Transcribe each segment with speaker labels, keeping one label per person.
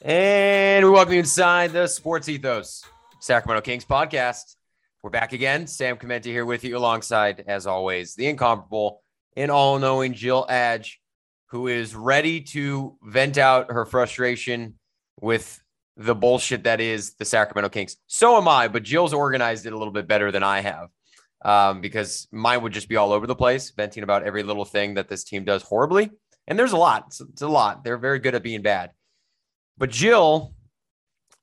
Speaker 1: And we welcome you inside the Sports Ethos Sacramento Kings podcast. We're back again. Sam Chimenti here with you alongside, as always, the incomparable and all knowing Jill Adge, who is ready to vent out her frustration with the bullshit that is the Sacramento Kings. So am I, but Jill's organized it a little bit better than I have um, because mine would just be all over the place, venting about every little thing that this team does horribly. And there's a lot. It's, it's a lot. They're very good at being bad. But Jill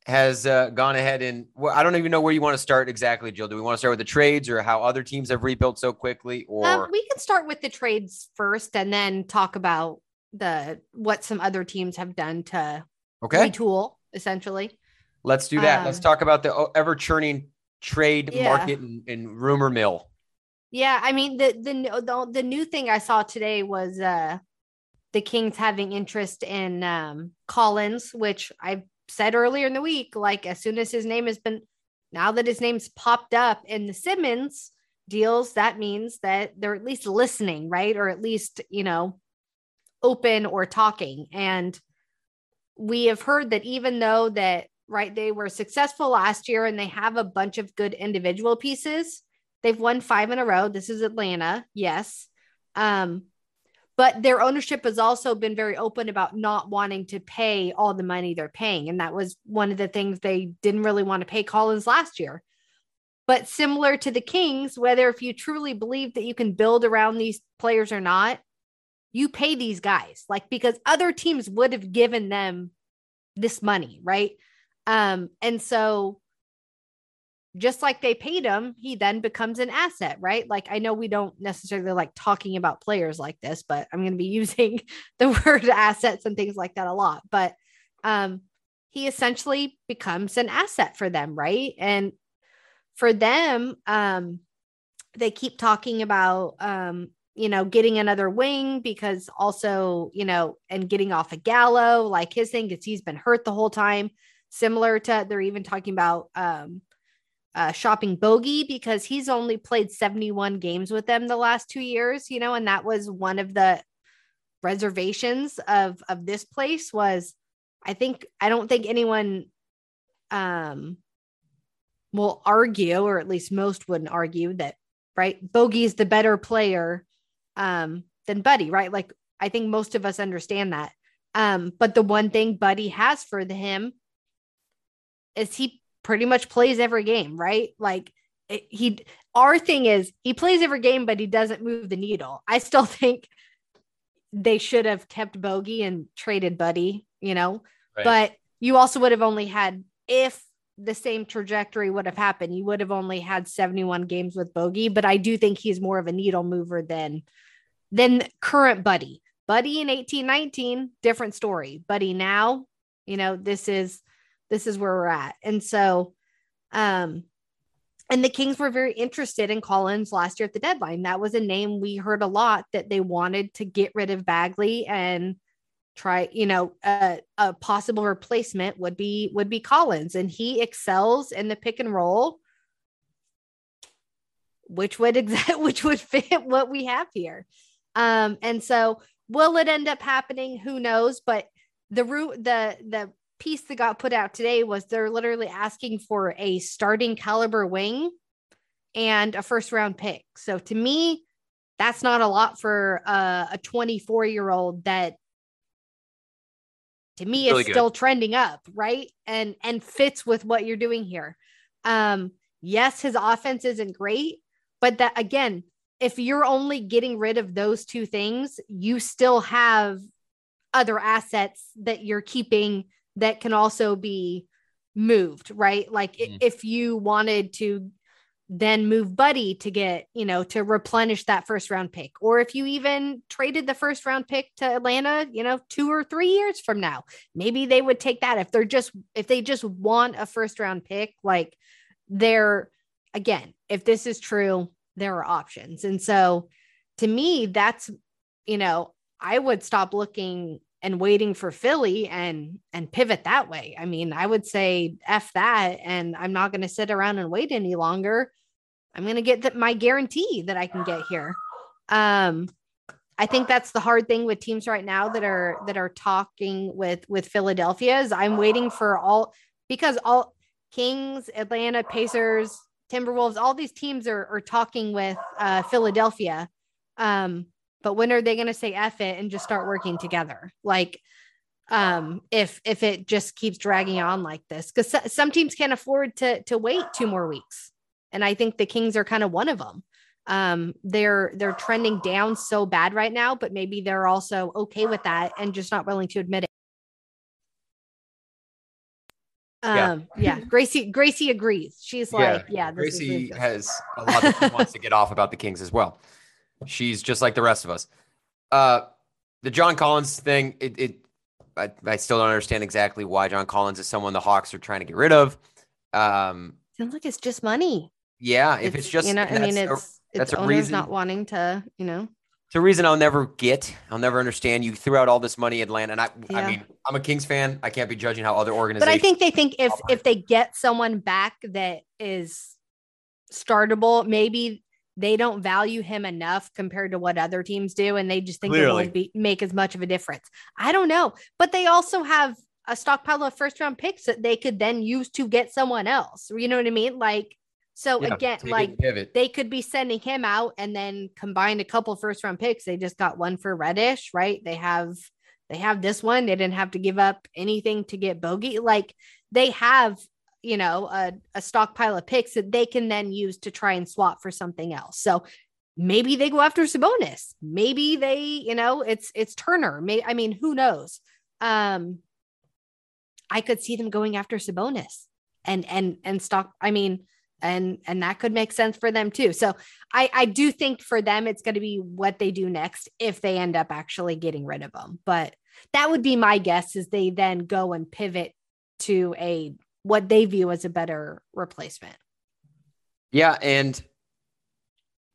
Speaker 1: has uh, gone ahead and well, I don't even know where you want to start exactly, Jill. Do we want to start with the trades or how other teams have rebuilt so quickly? Or
Speaker 2: um, we can start with the trades first and then talk about the what some other teams have done to
Speaker 1: okay.
Speaker 2: retool essentially.
Speaker 1: Let's do that. Um, Let's talk about the ever churning trade yeah. market and, and, rumor mill.
Speaker 2: Yeah, I mean the, the the the new thing I saw today was uh the Kings having interest in um, Collins, which I said earlier in the week, like as soon as his name has been, now that his name's popped up in the Simmons deals, that means that they're at least listening, right? Or at least, you know, open or talking. And we have heard that even though that, right, they were successful last year and they have a bunch of good individual pieces, they've won five in a row. This is Atlanta, yes. Um, but their ownership has also been very open about not wanting to pay all the money they're paying. And that was one of the things they didn't really want to pay Collins last year. But similar to the Kings, whether if you truly believe that you can build around these players or not, you pay these guys like because other teams would have given them this money, right? Um, and so just like they paid him, he then becomes an asset, right? Like I know we don't necessarily like talking about players like this, but I'm going to be using the word assets and things like that a lot. But um he essentially becomes an asset for them, right? And for them, um they keep talking about um you know getting another wing because also you know and getting off a Gallo like his thing is he's been hurt the whole time similar to they're even talking about um uh, shopping Bogey because he's only played 71 games with them the last two years, you know, and that was one of the reservations of of this place was I think I don't think anyone um will argue, or at least most wouldn't argue that right Bogey is the better player um than Buddy, right? Like I think most of us understand that. Um, but the one thing Buddy has for the, him is he pretty much plays every game, right? Like it, he, our thing is he plays every game, but he doesn't move the needle. I still think they should have kept Bogey and traded Buddy, you know, right. but you also would have only had, if the same trajectory would have happened, you would have only had 71 games with Bogey, but I do think he's more of a needle mover than, than current Buddy. Buddy in 1819, different story. Buddy now, you know, this is this is where we're at. And so, um, and the Kings were very interested in Collins last year at the deadline. That was a name we heard a lot that they wanted to get rid of Bagley and try, you know, a, a possible replacement would be would be Collins, and he excels in the pick and roll, which would exact which would fit what we have here. Um, and so will it end up happening? Who knows? But the root the the piece that got put out today was they're literally asking for a starting caliber wing and a first round pick. So to me, that's not a lot for uh, a 24 year old that to me really is good. still trending up, right? And and fits with what you're doing here. Um, yes, his offense isn't great, but that again, if you're only getting rid of those two things, you still have other assets that you're keeping that can also be moved, right? Like mm. if you wanted to then move Buddy to get, you know, to replenish that first round pick, or if you even traded the first round pick to Atlanta, you know, two or three years from now, maybe they would take that if they're just, if they just want a first round pick, like they're, again, if this is true, there are options. And so to me, that's, you know, I would stop looking and waiting for Philly and and pivot that way. I mean, I would say f that, and I'm not going to sit around and wait any longer. I'm going to get the, my guarantee that I can get here. Um, I think that's the hard thing with teams right now that are that are talking with with Philadelphia is I'm waiting for all because all Kings, Atlanta, Pacers, Timberwolves, all these teams are are talking with uh, Philadelphia. Um, but when are they going to say F it and just start working together? Like, um, if if it just keeps dragging on like this, because so, some teams can't afford to to wait two more weeks, and I think the Kings are kind of one of them. Um, they're they're trending down so bad right now, but maybe they're also okay with that and just not willing to admit it. Um, yeah. yeah. Gracie, Gracie agrees. She's like, yeah,
Speaker 1: Gracie has a lot that she wants to get off about the Kings as well. She's just like the rest of us. Uh, the John Collins thing, it, it I, I still don't understand exactly why John Collins is someone the Hawks are trying to get rid of. Um,
Speaker 2: Sounds like it's just money.
Speaker 1: Yeah, if it's, it's just,
Speaker 2: you know, I mean, it's a, it's owners reason. not wanting to, you know.
Speaker 1: It's a reason I'll never get. I'll never understand. You threw out all this money, Atlanta, and I, yeah. I mean, I'm a Kings fan. I can't be judging how other organizations.
Speaker 2: But I think they think if if they get someone back that is startable, maybe they don't value him enough compared to what other teams do, and they just think Clearly. it won't be make as much of a difference. I don't know, but they also have a stockpile of first round picks that they could then use to get someone else. You know what I mean? Like, so yeah, again, like they could be sending him out and then combine a couple first round picks. They just got one for Reddish, right? They have they have this one. They didn't have to give up anything to get Bogey. Like they have you know, a, a stockpile of picks that they can then use to try and swap for something else. So maybe they go after Sabonis. Maybe they, you know, it's it's Turner. May, I mean, who knows? Um, I could see them going after Sabonis and and and stock. I mean, and and that could make sense for them too. So I I do think for them it's going to be what they do next if they end up actually getting rid of them. But that would be my guess is they then go and pivot to a what they view as a better replacement.
Speaker 1: Yeah, and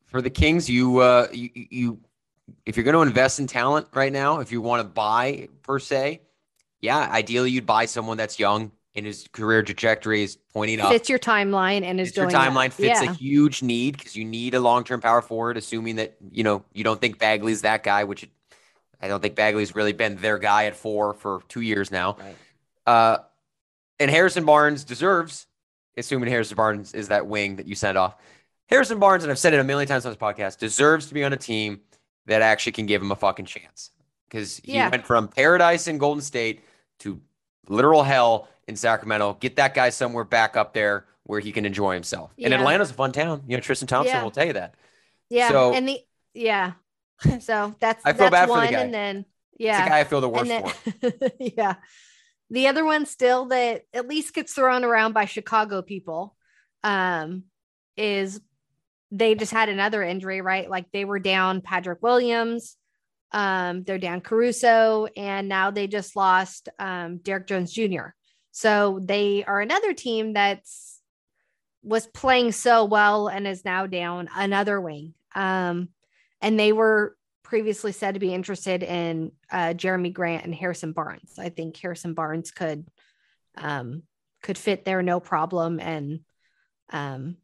Speaker 1: for the Kings, you uh you, you if you're going to invest in talent right now, if you want to buy per se, yeah, ideally you'd buy someone that's young and his career trajectory is pointing up.
Speaker 2: Fits your timeline and is
Speaker 1: doing
Speaker 2: your
Speaker 1: timeline fits yeah. a huge need because you need a long term power forward, assuming that you know you don't think Bagley's that guy, which I don't think Bagley's really been their guy at four for two years now. Right. Uh, and Harrison Barnes deserves, assuming Harrison Barnes is that wing that you send off. Harrison Barnes, and I've said it a million times on this podcast, deserves to be on a team that actually can give him a fucking chance. Because he yeah. went from paradise in Golden State to literal hell in Sacramento. Get that guy somewhere back up there where he can enjoy himself. Yeah. And Atlanta's a fun town. You know, Tristan Thompson yeah. will tell you that.
Speaker 2: Yeah. So, and the yeah. So that's I feel that's bad one, for the guy. and then yeah,
Speaker 1: it's the guy I feel the worst then,
Speaker 2: for. yeah, the other one still that at least gets thrown around by Chicago people um, is they just had another injury, right? Like they were down Patrick Williams, um, they're down Caruso, and now they just lost um, Derrick Jones Jr. So they are another team that's was playing so well and is now down another wing. Um, and they were previously said to be interested in uh, Jerami Grant and Harrison Barnes. I think Harrison Barnes could um, could fit there no problem, and um,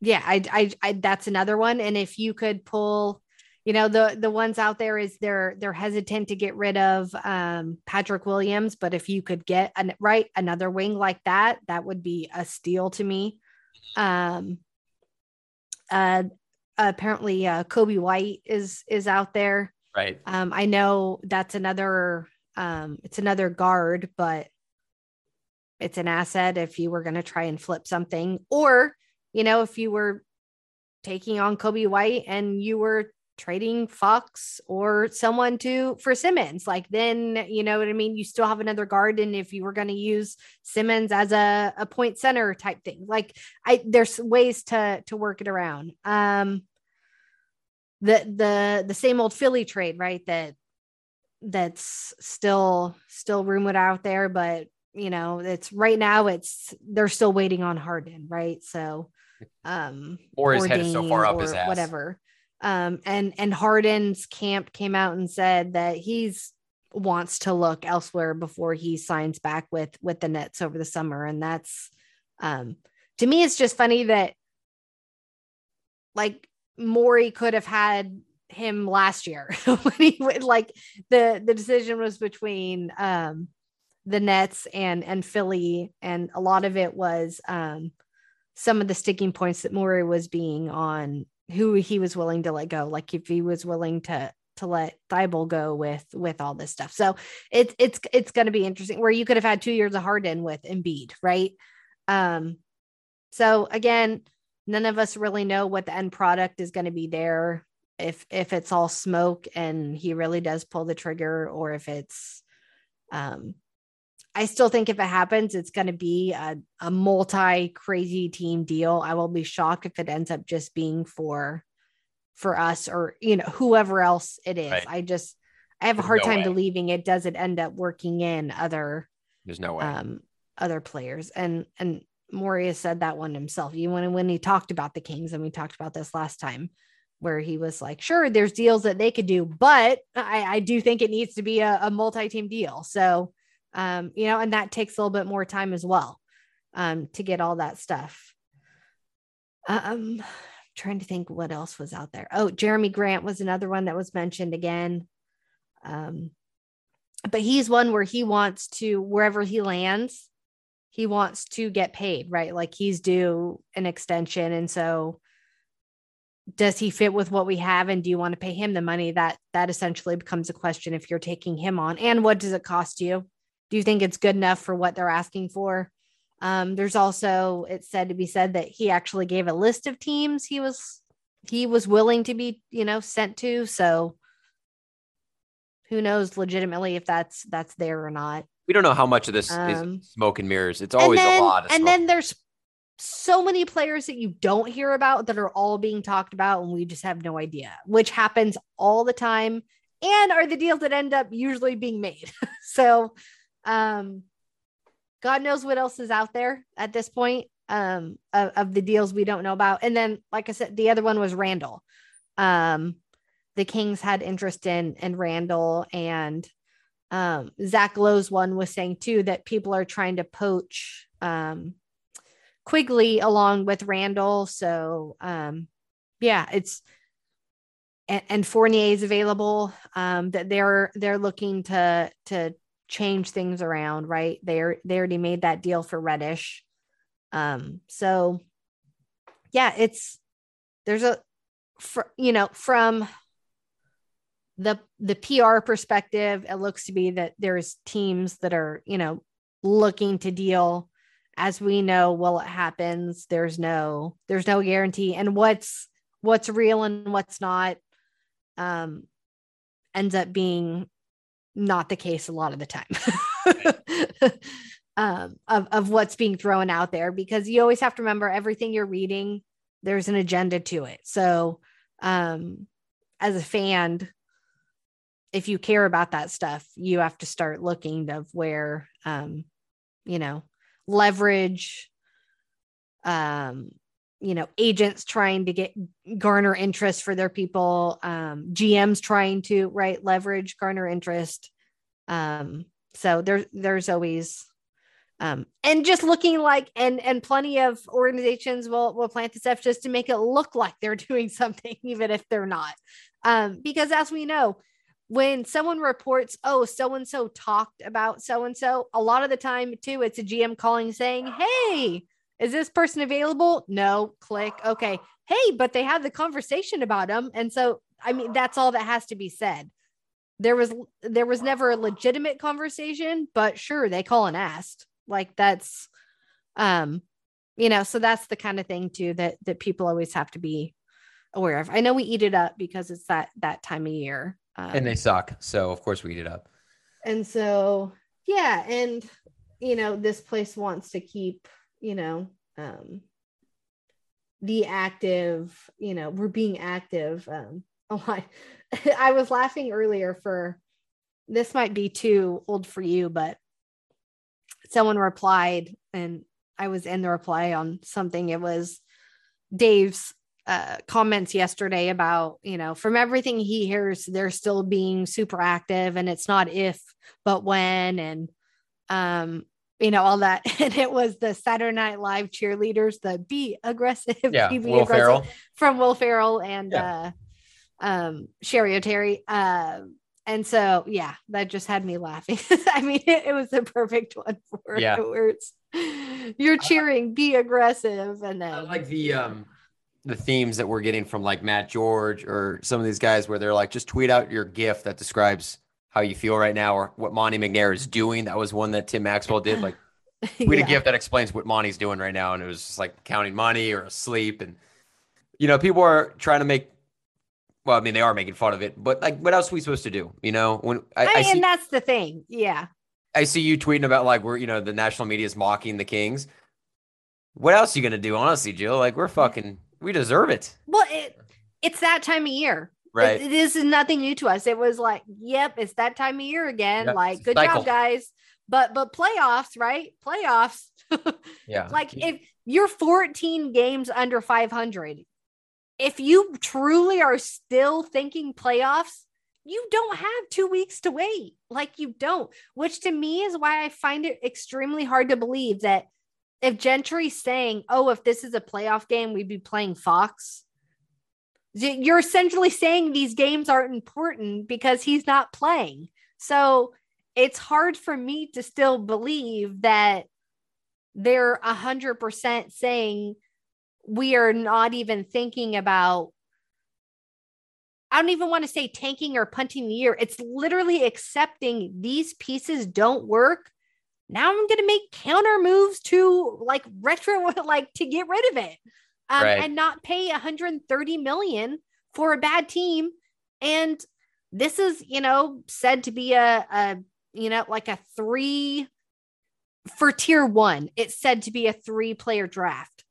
Speaker 2: yeah, I, I, I that's another one. And if you could pull, you know, the the ones out there is they're they're hesitant to get rid of um, Patrick Williams, but if you could get an right another wing like that, that would be a steal to me. Um, uh, apparently uh, Coby White is is out there.
Speaker 1: Right.
Speaker 2: Um, I know that's another um, it's another guard, but it's an asset if you were going to try and flip something, or you know, if you were taking on Coby White and you were trading Fox or someone to for Simmons. Like then, you know what I mean? You still have another garden if you were going to use Simmons as a, a point center type thing, like I there's ways to to work it around. Um the the the same old Philly trade, right? That that's still still rumored out there, but you know, it's right now it's they're still waiting on Harden, right? So um
Speaker 1: or his head is so far up his ass.
Speaker 2: Whatever um, and and Harden's camp came out and said that he's wants to look elsewhere before he signs back with with the Nets over the summer, and that's um, to me, it's just funny that like Morey could have had him last year when he like the the decision was between um the Nets and and Philly. And a lot of it was um some of the sticking points that Morey was being on who he was willing to let go like if he was willing to to let Thybulle go with with all this stuff. So it's it's it's going to be interesting where you could have had 2 years of Harden with Embiid, right? Um so again, none of us really know what the end product is going to be there if if it's all smoke and he really does pull the trigger or if it's um I still think if it happens, it's going to be a, a multi crazy team deal. I will be shocked if it ends up just being for for us or you know whoever else it is. Right. I just I have There's a hard no time way. believing it doesn't end up working in other.
Speaker 1: There's no way.
Speaker 2: Um, other players and and Morey said that one himself. You when when he talked about the Kings, and we talked about this last time, where he was like, "Sure, there's deals that they could do, but I, I do think it needs to be a, a multi-team deal." So, um, you know, and that takes a little bit more time as well, um, to get all that stuff. Um, trying to think what else was out there. Oh, Jerami Grant was another one that was mentioned again. Um, but he's one where he wants to wherever he lands he wants to get paid, right? Like he's due an extension. And so does he fit with what we have and do you want to pay him the money that that essentially becomes a question if you're taking him on and what does it cost you do you think it's good enough for what they're asking for um, there's also it's said to be said that he actually gave a list of teams he was he was willing to be you know sent to so who knows legitimately if that's that's there or not
Speaker 1: we don't know how much of this um, is smoke and mirrors. It's always
Speaker 2: then,
Speaker 1: a lot.
Speaker 2: and then there's so many players that you don't hear about that are all being talked about, and we just have no idea, which happens all the time, and are the deals that end up usually being made. so, um, God knows what else is out there at this point um, of, of the deals we don't know about. And then, like I said, the other one was Randle. Um, the Kings had interest in in Randle, and um, Zach Lowe's one was saying too that people are trying to poach um, Quickley along with Randle. So um, yeah, it's and, and Fournier is available. Um, that they're they're looking to to change things around, right? They're they already made that deal for Reddish. Um, so yeah, it's there's a for you know from the the PR perspective, it looks to be that there's teams that are, you know, looking to deal. As we know, well, it happens. There's no there's no guarantee, and what's what's real and what's not um, ends up being not the case a lot of the time. um, of, of what's being thrown out there because you always have to remember everything you're reading there's an agenda to it so um, as a fan if you care about that stuff, you have to start looking of where, um, you know, leverage, um, you know, agents trying to get garner interest for their people, um, GMs trying to right leverage garner interest. Um, so there, there's always, um, and just looking like, and and plenty of organizations will will plant the stuff just to make it look like they're doing something, even if they're not. Um, because as we know, when someone reports, oh, so and so talked about so and so, a lot of the time, too, it's a GM calling saying, hey, is this person available? No, click. Okay. Hey, but they had the conversation about them. And so, I mean, that's all that has to be said. There was there was never a legitimate conversation, but sure, they call and asked. Like that's um, you know, so that's the kind of thing too that that people always have to be aware of. I know we eat it up because it's that that time of year.
Speaker 1: Um, and they suck. So of course we eat it up.
Speaker 2: And so yeah, and you know, this place wants to keep, you know, um the active, you know, we're being active. Um a lot. I was laughing earlier for this might be too old for you, but someone replied and I was in the reply on something. It was Dave's uh, comments yesterday about you know from everything he hears they're still being super active and it's not if but when and um you know, all that. And it was the Saturday Night Live cheerleaders, the be aggressive,
Speaker 1: Yeah,
Speaker 2: be
Speaker 1: Will
Speaker 2: aggressive
Speaker 1: Ferrell.
Speaker 2: from Will Ferrell and
Speaker 1: Yeah.
Speaker 2: uh um Cheri Oteri. Um and so yeah, that just had me laughing. I mean, it, it was the perfect one for
Speaker 1: Yeah.
Speaker 2: it's you're cheering, be aggressive, and then
Speaker 1: I like the um the themes that we're getting from like Matt George or some of these guys where they're like, just tweet out your GIF that describes how you feel right now or what Monte McNair is doing. That was one that Tim Maxwell did. Like tweet
Speaker 2: Yeah.
Speaker 1: a GIF that explains what Monte's doing right now, and it was just like counting money or asleep, and you know, people are trying to make. Well, I mean, they are making fun of it, but like, what else are we supposed to do? You know, when I,
Speaker 2: I,
Speaker 1: I see,
Speaker 2: and that's the thing. Yeah.
Speaker 1: I see you tweeting about like we're you know the national media is mocking the Kings. What else are you gonna do, honestly, Jill? Like we're fucking, we deserve it,
Speaker 2: Well, it it's that time of year.
Speaker 1: Right?
Speaker 2: It- this is nothing new to us. It was like, yep, it's that time of year again.
Speaker 1: Yep,
Speaker 2: Like, good
Speaker 1: cycle.
Speaker 2: job, guys. But but playoffs, right? Playoffs.
Speaker 1: yeah,
Speaker 2: like if you're 14 games under 500, if you truly are still thinking playoffs, you don't have two weeks to wait. Like you don't, which to me is why I find it extremely hard to believe that if Gentry's saying, oh, if this is a playoff game, we'd be playing Fox. You're essentially saying these games aren't important because he's not playing. So it's hard for me to still believe that they're a hundred percent saying we are not even thinking about I don't even want to say tanking or punting the year. It's literally accepting these pieces don't work. Now I'm going to make counter moves to like retro, like to get rid of it, um,
Speaker 1: Right.
Speaker 2: and not pay 130 million for a bad team. And this is, you know, said to be a, a you know, like a three for tier one. It's said to be a three player draft.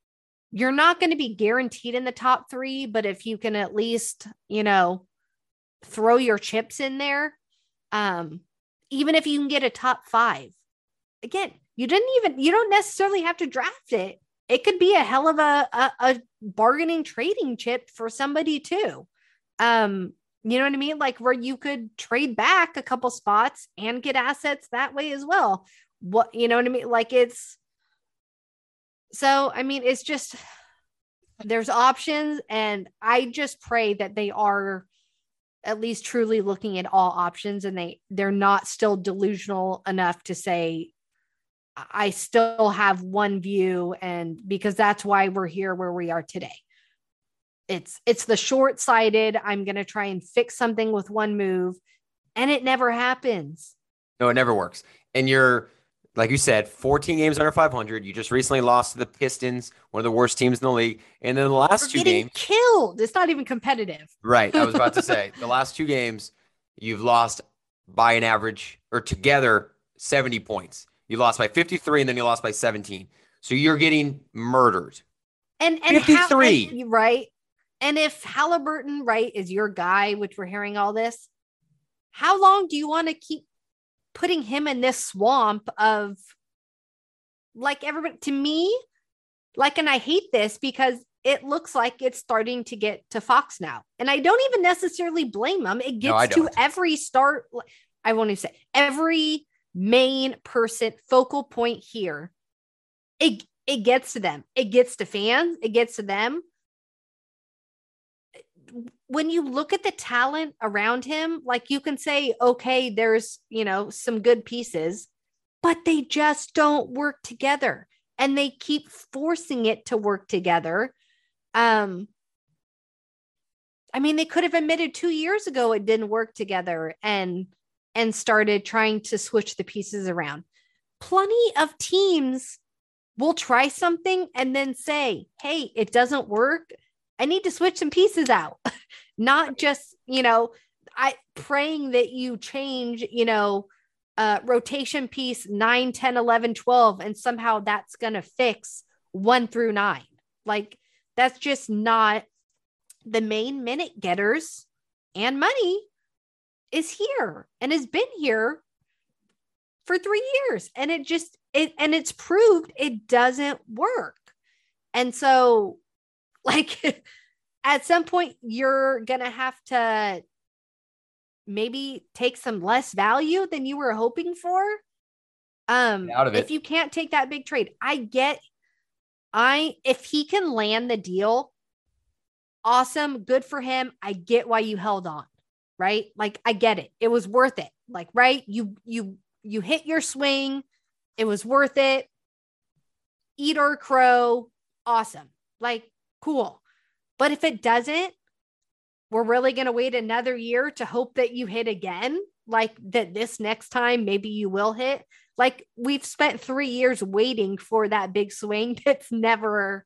Speaker 2: You're not going to be guaranteed in the top three, but if you can at least, you know, throw your chips in there, um, even if you can get a top five, again, you didn't even, you don't necessarily have to draft it. It could be a hell of a, a, a bargaining trading chip for somebody too. Um, you know what I mean? Like where you could trade back a couple spots and get assets that way as well. What you know what I mean? Like it's so I mean it's just there's options and I just pray that they are at least truly looking at all options and they they're not still delusional enough to say I still have one view and because that's why we're here where we are today it's it's the short-sighted i'm going to try and fix something with one move and it never happens
Speaker 1: No, it never works. And you're, like you said, 14 games under 500. You just recently lost to the Pistons, one of the worst teams in the league. And then the
Speaker 2: We're
Speaker 1: last two
Speaker 2: getting
Speaker 1: games,
Speaker 2: killed it's not even competitive
Speaker 1: right? I was about to say the last two games, you've lost by an average or together 70 points. You lost by 53 and then you lost by 17. So you're getting murdered.
Speaker 2: and and how-
Speaker 1: 53.
Speaker 2: and- right and if halliburton right is your guy which we're hearing all this how long do you want to keep putting him in this swamp of like everybody to me like and i hate this because it looks like it's starting to get to fox now and i don't even necessarily blame them it
Speaker 1: No,
Speaker 2: gets to every start i won't even say every main person focal point here. It it gets to them. It gets to fans. It gets to them. When you look at the talent around him like you can say okay there's you know some good pieces but they just don't work together and they keep forcing it to work together. Um i mean they could have admitted 2 years ago it didn't work together and and started trying to switch the pieces around. Plenty of teams will try something and then say hey it doesn't work. I need to switch some pieces out. Not just you know i praying that you change you know uh rotation piece 9 10 11 12 and somehow that's going to fix 1 through 9 like that's just not the main minute getters and money is here and has been here for 3 years and it just it and it's proved it doesn't work and so like at some point you're gonna have to maybe take some less value than you were hoping for Um,
Speaker 1: Get out of it.
Speaker 2: if you can't take that big trade, I get. I if he can land the deal, awesome, good for him. I get why you held on, right? Like I get it. It was worth it. Like right, you you you hit your swing. It was worth it. Eat or crow, awesome. Like cool. But if it doesn't, we're really going to wait another year to hope that you hit again like that this next time maybe you will hit like we've spent 3 years waiting for that big swing that's never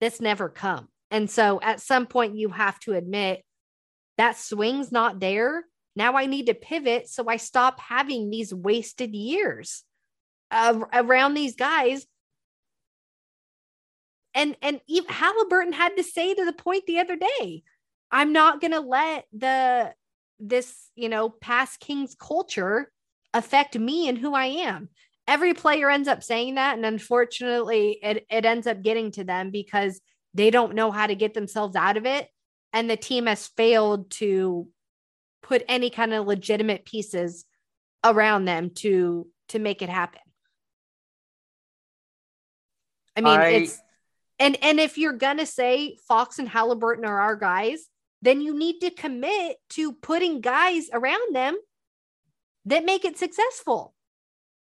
Speaker 2: that's never come and so at some point you have to admit that swing's not there. Now i need to pivot so i stop having these wasted years around these guys. And and even Halliburton had to say to the point the other day, I'm not going to let the this, you know, past Kings culture affect me and who I am. Every player ends up saying that and unfortunately it it ends up getting to them because they don't know how to get themselves out of it and the team has failed to put any kind of legitimate pieces around them to to make it happen. I mean,
Speaker 1: I-
Speaker 2: it's and and if you're gonna say Fox and Halliburton are our guys, then you need to commit to putting guys around them that make it successful.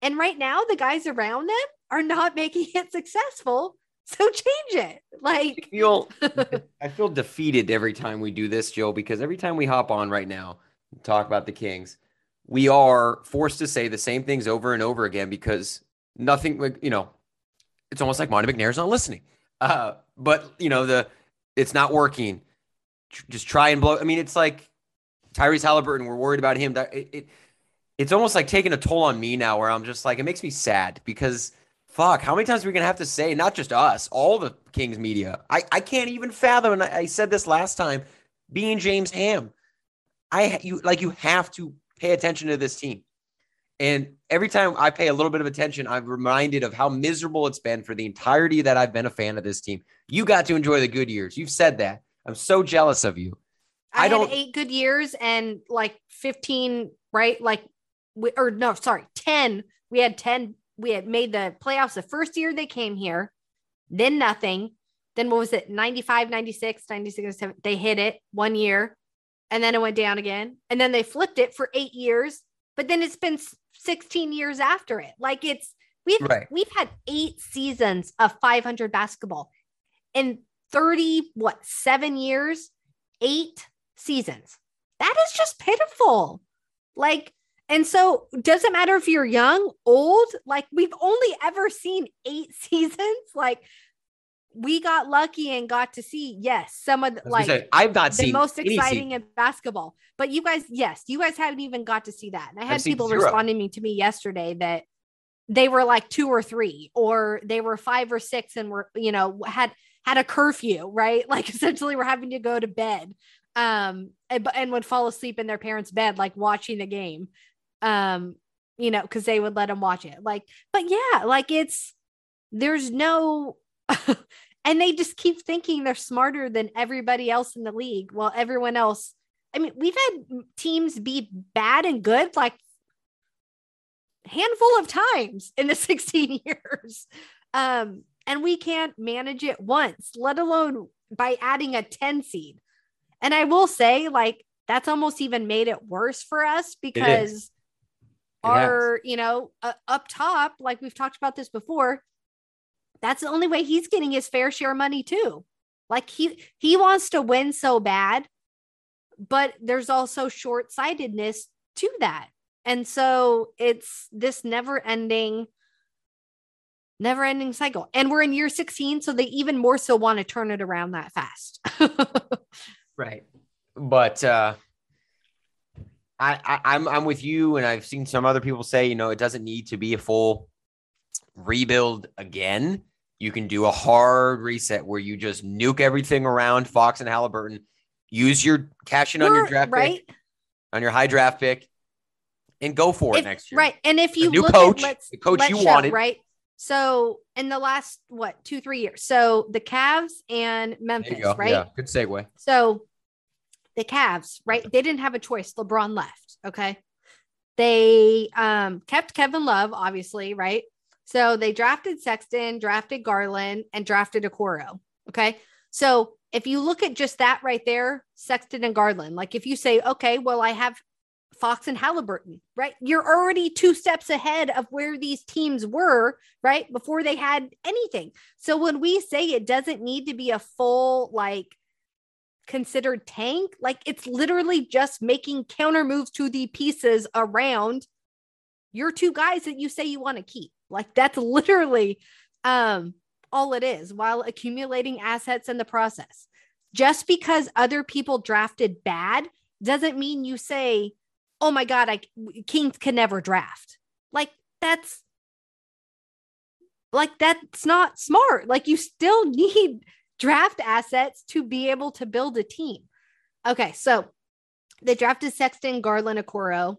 Speaker 2: And right now, the guys around them are not making it successful. So change it.
Speaker 1: I
Speaker 2: Like,
Speaker 1: feel I feel defeated every time we do this, Joe, because every time we hop on right now and talk about the Kings, we are forced to say the same things over and over again because nothing like you know, it's almost like Monte McNair's not listening. Uh, but you know, the it's not working. Just try and blow. I mean, it's like Tyrese Halliburton, we're worried about him. That it, it it's almost like taking a toll on me now where I'm just like, it makes me sad because fuck, how many times are we gonna have to say, not just us, all the Kings media? I, I can't even fathom, and I, I said this last time, being James Ham. I you like you have to pay attention to this team. And every time I pay a little bit of attention, I'm reminded of how miserable it's been for the entirety that I've been a fan of this team. You got to enjoy the good years. You've said that. I'm so jealous of you.
Speaker 2: I,
Speaker 1: I don't-
Speaker 2: had eight good years and like 15, right? Like, we, or no, sorry, 10. We had 10. We had made the playoffs the first year they came here, then nothing. Then what was it? 95, 96, 96, 97. They hit it one year and then it went down again. And then they flipped it for eight years, but then it's been 16 years after it. Like it's, we've,
Speaker 1: Right.
Speaker 2: we've had eight seasons of 500 basketball in 30, what, seven years, eight seasons. That is just pitiful. Like, and so doesn't matter if you're young, old, like we've only ever seen eight seasons. Like we got lucky and got to see, yes, some of the,
Speaker 1: I was gonna
Speaker 2: like
Speaker 1: say, I've not
Speaker 2: the
Speaker 1: seen
Speaker 2: most exciting in basketball. But you guys, yes, you guys haven't even got to see that. And I had
Speaker 1: seen
Speaker 2: people responding to me yesterday that they were like two or three, or they were five or six and were, you know, had had a curfew, right? Like essentially were having to go to bed. Um, and, and would fall asleep in their parents' bed, like watching the game. Um, you know, because they would let them watch it. Like, but yeah, like it's there's no and they just keep thinking they're smarter than everybody else in the league. While everyone else, I mean, we've had teams be bad and good like handful of times in the 16 years. Um, and we can't manage it once, let alone by adding a 10 seed. And I will say, like, that's almost even made it worse for us because
Speaker 1: Has.
Speaker 2: our, you know, uh, up top, like we've talked about this before, that's the only way he's getting his fair share of money too. Like he he wants to win so bad, but there's also short-sightedness to that. And so it's this never-ending never-ending cycle. And we're in year 16, so they even more so want to turn it around that fast.
Speaker 1: Right. But uh I, I I'm I'm with you and I've seen some other people say, you know, it doesn't need to be a full rebuild again. You can do a hard reset where you just nuke everything around Fox and Halliburton, use your cash in on your draft
Speaker 2: right?
Speaker 1: pick, on your high draft pick, and go for it
Speaker 2: If-
Speaker 1: next year.
Speaker 2: Right. And if you
Speaker 1: new
Speaker 2: look
Speaker 1: coach,
Speaker 2: at
Speaker 1: the coach you
Speaker 2: show,
Speaker 1: wanted.
Speaker 2: right? So in the last what two, three years. So the Cavs and Memphis, right?
Speaker 1: Yeah, good segue.
Speaker 2: So the Cavs, right? They didn't have a choice. LeBron left. Okay. They um, kept Kevin Love, obviously, right? So they drafted Sexton, drafted Garland, and drafted Okoro. Okay. So if you look at just that right there, Sexton and Garland, like if you say, okay, well, I have Fox and Halliburton, right? You're already two steps ahead of where these teams were, right? Before they had anything. So when we say it doesn't need to be a full, like, considered tank, like, it's literally just making counter moves to the pieces around your two guys that you say you want to keep. Like, that's literally um, all it is while accumulating assets in the process. Just because other people drafted bad doesn't mean you say, oh my God, I Kings can never draft. Like that's like that's not smart. Like you still need draft assets to be able to build a team. Okay, so they drafted Sexton, Garland, Okoro.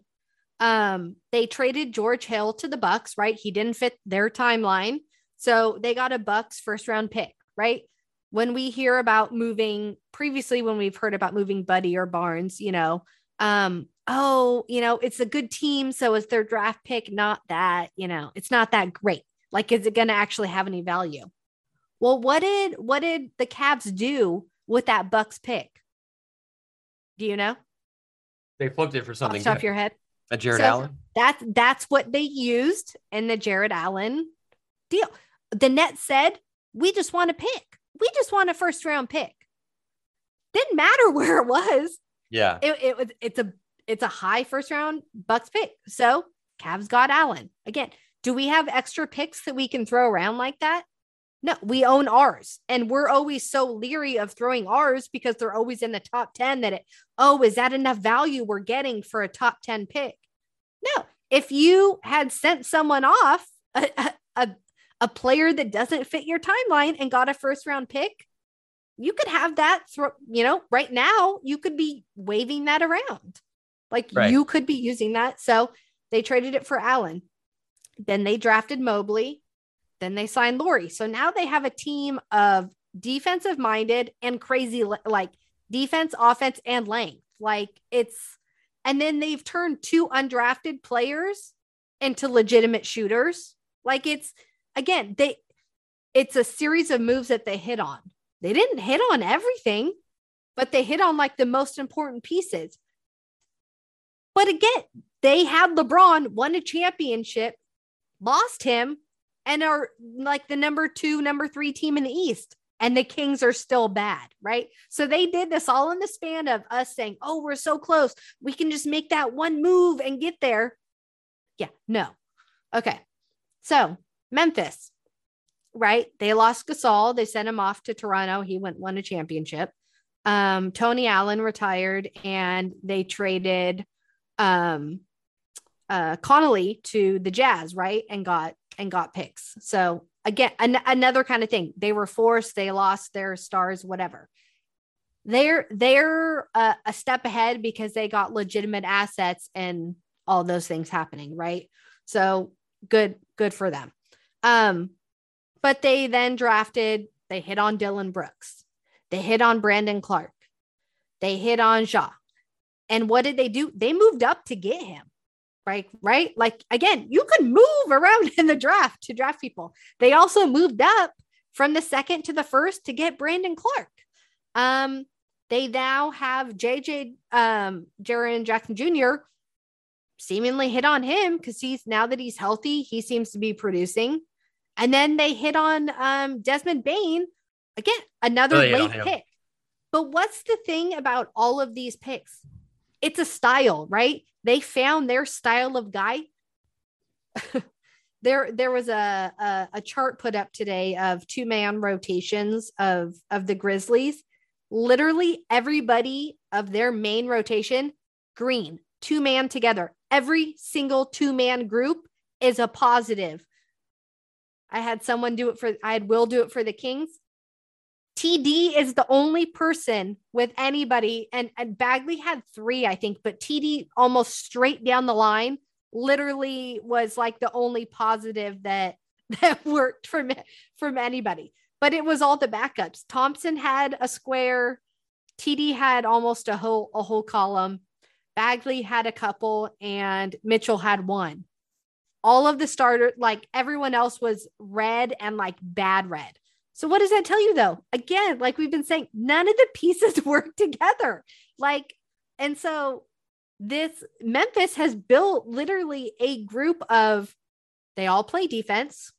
Speaker 2: Um, they traded George Hill to the Bucks, right? He didn't fit their timeline. So they got a Bucks first round pick, right? When we hear about moving previously, when we've heard about moving Buddy or Barnes, you know, um, oh, you know, it's a good team. So is their draft pick, not that, you know, it's not that great. Like, is it going to actually have any value? Well, what did what did the Cavs do with that Bucks pick? Do you know?
Speaker 1: They flipped it for something.
Speaker 2: Off top of your head.
Speaker 1: A Jarrett so Allen.
Speaker 2: That's that's what they used in the Jarrett Allen deal. The net said, "We just want a pick. We just want a first round pick." Didn't matter where it was.
Speaker 1: Yeah.
Speaker 2: It, it was it's a it's a high first round Bucks pick. So Cavs got Allen. Again, do we have extra picks that we can throw around like that? No, we own ours. And we're always so leery of throwing ours because they're always in the top 10 that it, oh, is that enough value we're getting for a top 10 pick? No. If you had sent someone off, a, a, a player that doesn't fit your timeline and got a first round pick, you could have that throw, you know, right now you could be waving that around. Like right. you could be using that. So they traded it for Allen. Then they drafted Mobley. Then they signed Lauri. So now they have a team of defensive minded and crazy, like defense, offense, and length. Like it's, and then they've turned two undrafted players into legitimate shooters. Like it's, again, they, it's a series of moves that they hit on. They didn't hit on everything, but they hit on like the most important pieces. But again, they had LeBron won a championship, lost him, and are like the number two, number three team in the East. And the Kings are still bad, right? So they did this all in the span of us saying, oh, we're so close. We can just make that one move and get there. Yeah, no. Okay. So Memphis, right? They lost Gasol. They sent him off to Toronto. He went won a championship. Um, Tony Allen retired, and they traded um, uh, Conley to the Jazz, right? And got and got picks. So again, an- another kind of thing. They were forced. They lost their stars, whatever. They're they're uh, a step ahead because they got legitimate assets and all those things happening, right? So good, good for them. Um, but they then drafted. They hit on Dillon Brooks. They hit on Brandon Clarke. They hit on Ja. And what did they do? They moved up to get him. Right, right. Like again, you could move around in the draft to draft people. They also moved up from the second to the first to get Brandon Clarke. Um, they now have JJ um Jaren Jackson Jr. seemingly hit on him because he's now that he's healthy, he seems to be producing. And then they hit on um Desmond Bane again, another late pick. But what's the thing about all of these picks? It's a style, right? They found their style of guy. there, there was a, a, a chart put up today of two man rotations of of the Grizzlies. Literally everybody of their main rotation, green, two man together. Every single two man group is a positive. I had someone do it for I had Will do it for the Kings. TD is the only person with anybody, and, and Bagley had three, I think, but TD almost straight down the line literally was like the only positive that that worked from from anybody. But it was all the backups. Thompson had a square, TD had almost a whole a whole column. Bagley had a couple, and Mitchell had one. All of the starter, like everyone else, was red and like bad red. So what does that tell you though? Again, like we've been saying, none of the pieces work together. Like, and so this Memphis has built literally a group of they all play defense.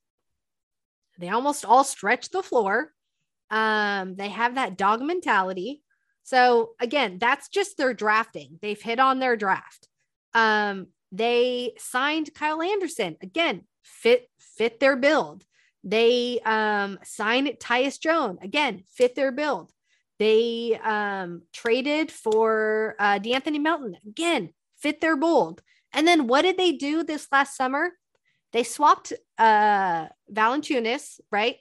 Speaker 2: They almost all stretch the floor. Um, they have that dog mentality. So again, that's just their drafting. They've hit on their draft. Um, they signed Kyle Anderson again, fit fit their build. They um, signed Tyus Jones again, fit their build. They um, traded for uh, De'Anthony Melton again, fit their mold. And then what did they do this last summer? They swapped uh, Valanciunas, right,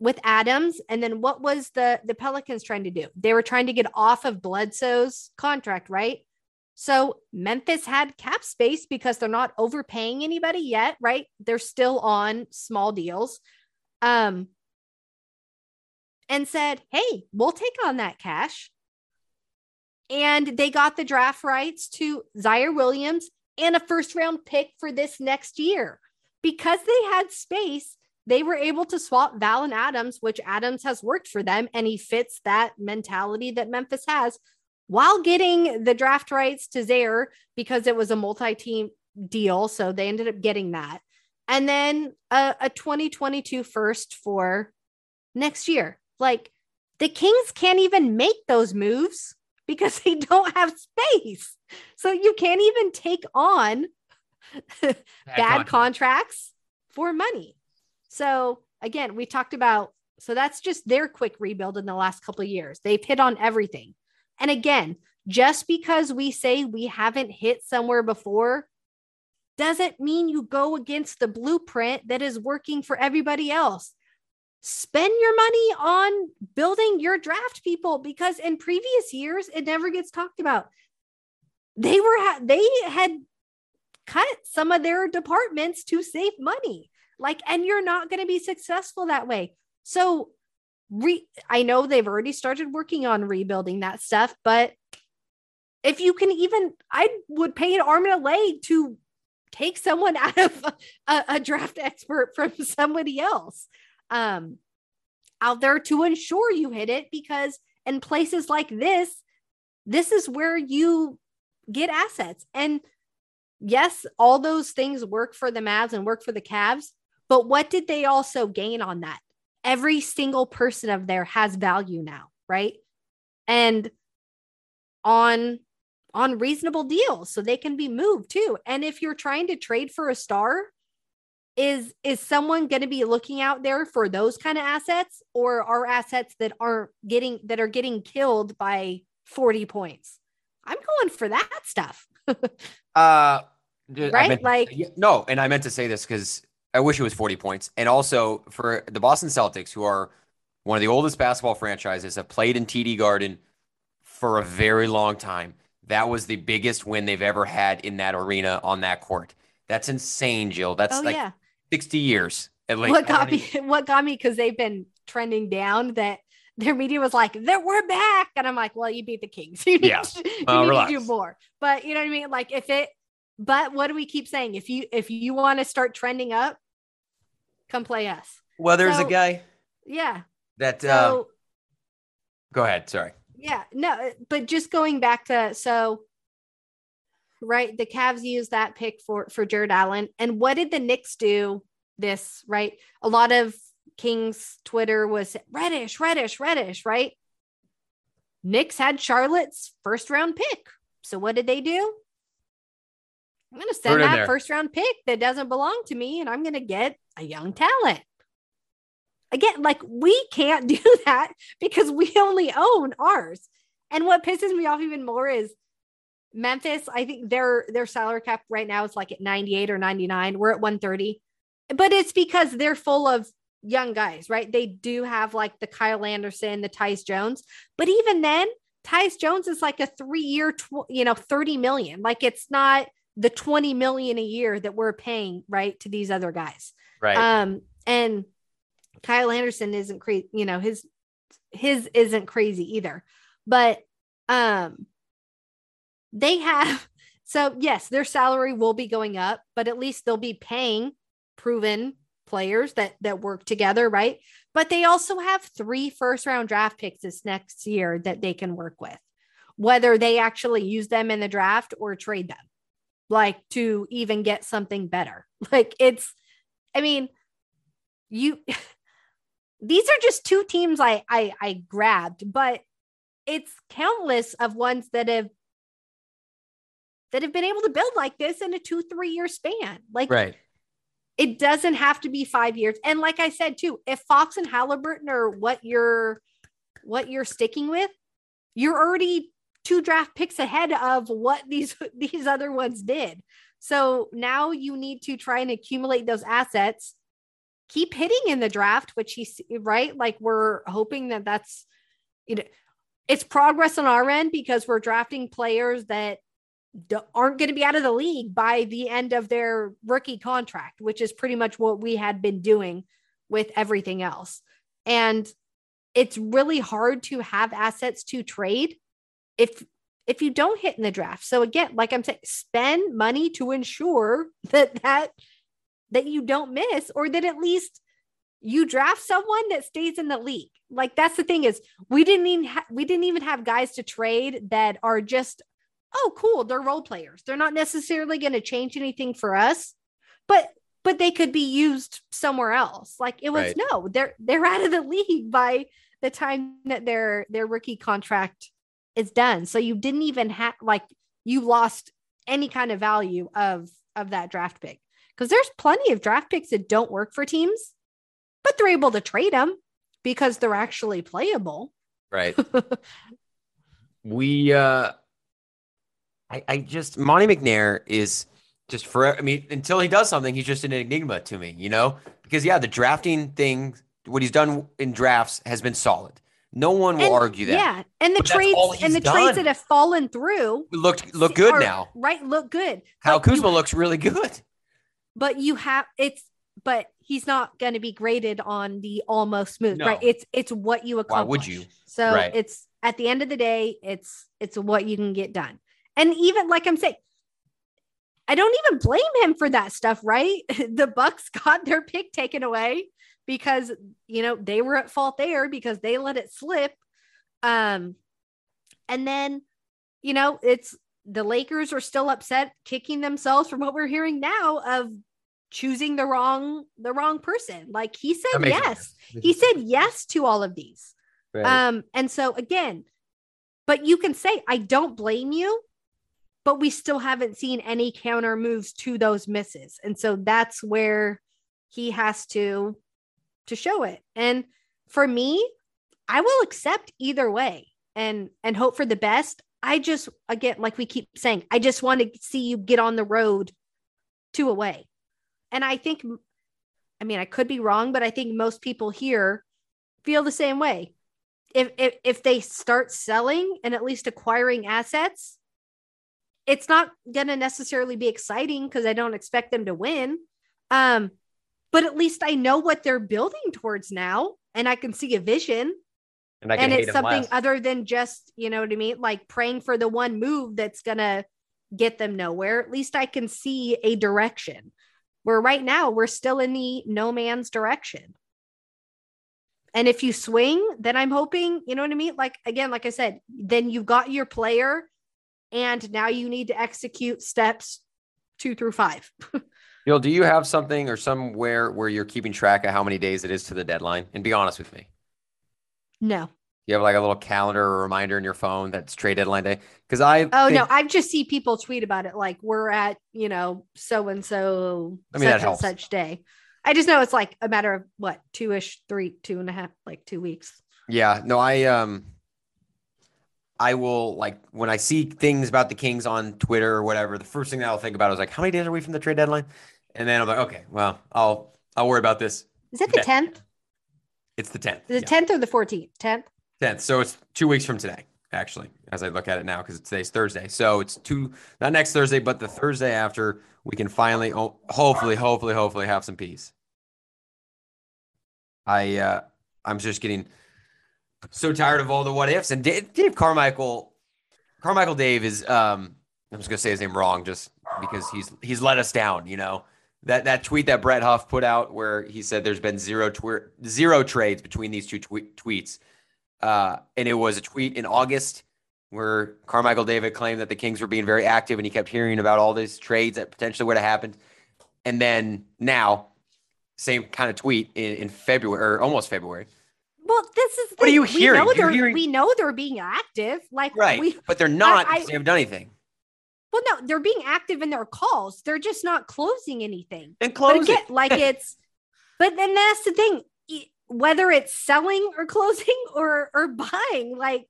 Speaker 2: with Adams. And then what was the the Pelicans trying to do? They were trying to get off of Bledsoe's contract, right? So Memphis had cap space because they're not overpaying anybody yet, right? They're still on small deals. Um, and said, Hey, we'll take on that cash. And they got the draft rights to Ziaire Williams and a first round pick for this next year. Because they had space, they were able to swap Val and Adams, which Adams has worked for them, and he fits that mentality that Memphis has while getting the draft rights to Ziaire because it was a multi team deal. So they ended up getting that. And then a, a 2022 first for next year. Like the Kings can't even make those moves because they don't have space. So you can't even take on bad, bad contracts for money. So again, we talked about so that's just their quick rebuild in the last couple of years. They've hit on everything. And again, just because we say we haven't hit somewhere before doesn't mean you go against the blueprint that is working for everybody else. Spend your money on building your draft people because in previous years it never gets talked about. They were they had cut some of their departments to save money. Like and you're not going to be successful that way. So re- I know they've already started working on rebuilding that stuff, but if you can even, I would pay an arm and a leg to take someone out of a, a draft expert from somebody else um, out there to ensure you hit it because in places like this, this is where you get assets. And yes, all those things work for the Mavs and work for the Cavs, but what did they also gain on that? every single person of there has value now, right? And on on reasonable deals so they can be moved too. And if you're trying to trade for a star, is is someone going to be looking out there for those kind of assets or are assets that aren't getting that are getting killed by 40 points? I'm going for that stuff.
Speaker 1: uh
Speaker 2: right? like
Speaker 1: no, and I meant to say this cuz I wish it was 40 points. And also for the Boston Celtics, who are one of the oldest basketball franchises, have played in TD Garden for a very long time. That was the biggest win they've ever had in that arena on that court. That's insane, Jill. That's oh, like yeah. 60 years
Speaker 2: at least. What got me what got me because they've been trending down that their media was like, that we're back. And I'm like, well, you beat the Kings. You need, yeah. to, you uh, need to do more. But you know what I mean? Like if it but what do we keep saying? If you if you want to start trending up, come play us.
Speaker 1: Well, there's so, a guy.
Speaker 2: Yeah.
Speaker 1: That. So, uh, go ahead. Sorry.
Speaker 2: Yeah. No, uh, but just going back to so. Right, the Cavs used that pick for for Jarrett Allen, and what did the Knicks do? This right, a lot of Kings Twitter was Reddish, Reddish, Reddish. Right, Knicks had Charlotte's first round pick. So what did they do? I'm going to send that first round pick that doesn't belong to me and I'm going to get a young talent. Again, like we can't do that because we only own ours. And what pisses me off even more is Memphis, I think their their salary cap right now is like at 98 or 99. We're at 130. But it's because they're full of young guys, right? They do have like the Kyle Anderson, the Tyus Jones. But even then, Tyus Jones is like a three year, tw- you know, 30 million. Like it's not the 20 million a year that we're paying right to these other guys
Speaker 1: right
Speaker 2: um and kyle anderson isn't crazy you know his his isn't crazy either but um they have so yes, their salary will be going up, but at least they'll be paying proven players that that work together, right? But they also have three first round draft picks this next year that they can work with, whether they actually use them in the draft or trade them, like to even get something better. Like it's, I mean, you. These are just two teams I I, I grabbed, but it's countless of ones that have that have been able to build like this in a two three year span. Like
Speaker 1: right
Speaker 2: it doesn't have to be five years. And like I said too, if Fox and Haliburton are what you're what you're sticking with, you're already two draft picks ahead of what these these other ones did. So now you need to try and accumulate those assets. Keep hitting in the draft, which he's right. Like we're hoping that that's you know it's progress on our end because we're drafting players that aren't going to be out of the league by the end of their rookie contract, which is pretty much what we had been doing with everything else. And it's really hard to have assets to trade if if you don't hit in the draft. So again, like I'm saying, spend money to ensure that that that you don't miss or that at least you draft someone that stays in the league. Like that's the thing is we didn't even ha- we didn't even have guys to trade that are just oh, cool, they're role players. They're not necessarily going to change anything for us, but but they could be used somewhere else. Like it was right. no, they're they're out of the league by the time that their their rookie contract is done. So you didn't even have like you lost any kind of value of of that draft pick because there's plenty of draft picks that don't work for teams, but they're able to trade them because they're actually playable.
Speaker 1: Right. we uh I, I just Monte McNair is just for I mean, until he does something, he's just an enigma to me, you know? Because yeah, the drafting thing, what he's done in drafts has been solid. No one will
Speaker 2: and,
Speaker 1: argue that.
Speaker 2: Yeah, and the but trades and the done. trades that have fallen through
Speaker 1: look look good
Speaker 2: are,
Speaker 1: now.
Speaker 2: Right, look good.
Speaker 1: Kyle Kuzma you, looks really good.
Speaker 2: But you have it's but he's not going to be graded on the almost smooth, no. right? It's it's what you accomplish. Why
Speaker 1: would you?
Speaker 2: So
Speaker 1: right.
Speaker 2: it's at the end of the day, it's it's what you can get done. And even like I'm saying, I don't even blame him for that stuff, right? the Bucks got their pick taken away because you know they were at fault there because they let it slip. Um, and then you know it's the Lakers are still upset, kicking themselves from what we're hearing now of choosing the wrong the wrong person. Like he said yes, he said yes to all of these. Right. Um, and so again, but you can say I don't blame you but we still haven't seen any counter moves to those misses. And so that's where he has to to show it. And for me, I will accept either way and and hope for the best. I just again like we keep saying, I just want to see you get on the road to away. And I think I mean, I could be wrong, but I think most people here feel the same way. If if if they start selling and at least acquiring assets, it's not going to necessarily be exciting because I don't expect them to win. Um, but at least I know what they're building towards now, and I can see a vision. And, and it's something less. other than just, you know what I mean? Like praying for the one move that's going to get them nowhere. At least I can see a direction. Where right now we're still in the no man's direction. And if you swing, then I'm hoping, you know what I mean? Like, again, like I said, then you've got your player and now you need to execute steps two through five.
Speaker 1: Bill, do you have something or somewhere where you're keeping track of how many days it is to the deadline? And be honest with me.
Speaker 2: No.
Speaker 1: You have like a little calendar or reminder in your phone that's trade deadline day? Because I
Speaker 2: oh think... no, I just see people tweet about it like we're at you know so and so I mean, such and such day. I just know it's like a matter of what two ish, three, two and a half, like two weeks.
Speaker 1: Yeah, no, I um I will like when I see things about the Kings on Twitter or whatever, the first thing that I'll think about is like, how many days are we from the trade deadline? And then I'm like, okay, well, I'll I'll worry about this.
Speaker 2: Is it the tenth?
Speaker 1: It's the tenth.
Speaker 2: The tenth or the fourteenth? Tenth.
Speaker 1: Tenth. So it's two weeks from today, actually, as I look at it now, because today's Thursday. So it's two, not next Thursday, but the Thursday after we can finally, hopefully, hopefully, hopefully have some peace. I uh I'm just getting so tired of all the what ifs. And Dave, Dave Carmichael, Carmichael Dave is um I'm just gonna say his name wrong just because he's he's let us down. You know that that tweet that Brett Huff put out where he said there's been zero tw- zero trades between these two tw- tweets, uh, and it was a tweet in August where Carmichael David claimed that the Kings were being very active, and he kept hearing about all these trades that potentially would have happened, and then now, same kind of tweet in, in February or almost February.
Speaker 2: Well, this is
Speaker 1: what are you
Speaker 2: we
Speaker 1: hearing?
Speaker 2: Know they're,
Speaker 1: hearing...
Speaker 2: We know they're being active, like
Speaker 1: right,
Speaker 2: we,
Speaker 1: but they're not.
Speaker 2: I, I,
Speaker 1: they haven't done anything.
Speaker 2: Well, no, they're being active in their calls. They're just not closing anything.
Speaker 1: And closing,
Speaker 2: like it's. But then that's the thing. Whether it's selling or closing or or buying, like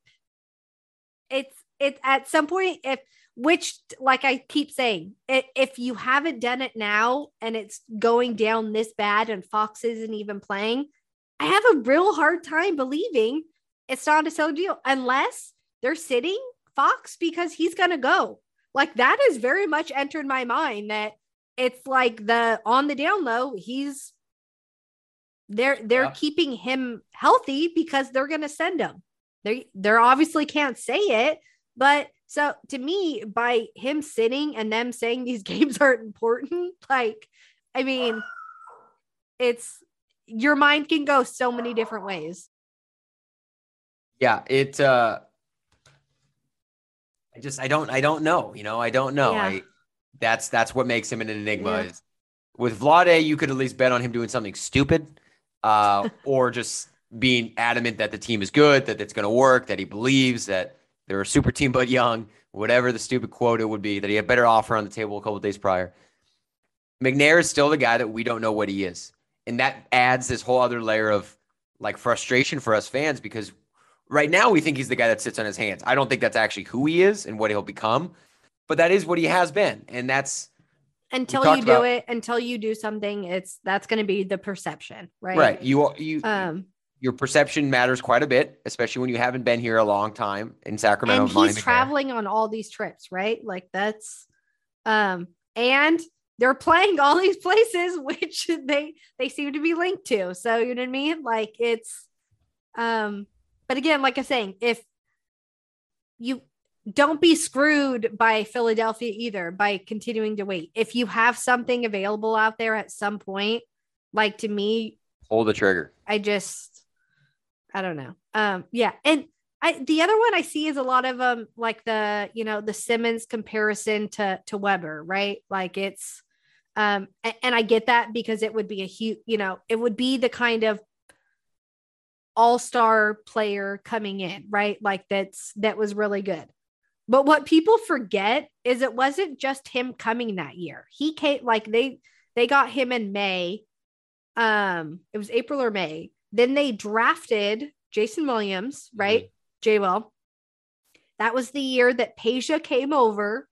Speaker 2: it's it's at some point if which like I keep saying, if you haven't done it now and it's going down this bad and Fox isn't even playing, I have a real hard time believing it's not a sell deal unless they're sitting Fox because he's going to go. Like that has very much entered my mind that it's like the on the down low, he's they're they're yeah. keeping him healthy because they're going to send him. They they're obviously can't say it, but so to me by him sitting and them saying these games aren't important, like I mean it's your mind can go so many different ways.
Speaker 1: Yeah, it uh I just I don't I don't know. You know, I don't know. Yeah. I that's that's what makes him an enigma. Yeah. with Vlade, you could at least bet on him doing something stupid, uh, or just being adamant that the team is good, that it's going to work, that he believes that they're a super team but young, whatever the stupid quote it would be, that he had better offer on the table a couple days prior. McNair is still the guy that we don't know what he is, and that adds this whole other layer of like frustration for us fans because Right now, we think he's the guy that sits on his hands. I don't think that's actually who he is and what he'll become, but that is what he has been, and that's
Speaker 2: until you do about, it. Until you do something, it's that's going to be the perception, right?
Speaker 1: Right. You you um your perception matters quite a bit, especially when you haven't been here a long time in Sacramento.
Speaker 2: And he's traveling on all these trips, right? Like that's um and they're playing all these places which they they seem to be linked to. So you know what I mean? Like it's um but again, like I'm saying, if you don't be screwed by Philadelphia either by continuing to wait. If you have something available out there at some point, like to me,
Speaker 1: pull the trigger.
Speaker 2: I just, I don't know. Um, yeah, and I the other one I see is a lot of um like the you know the Simmons comparison to to Webber, right? Like it's um and, and I get that because it would be a huge, you know, it would be the kind of all-star player coming in, right? Like that's that was really good. But what people forget is it wasn't just him coming that year. He came like they they got him in May. Um, it was April or May. Then they drafted Jason Williams, mm-hmm. right? Mm-hmm. J Will. That was the year that Peja came over.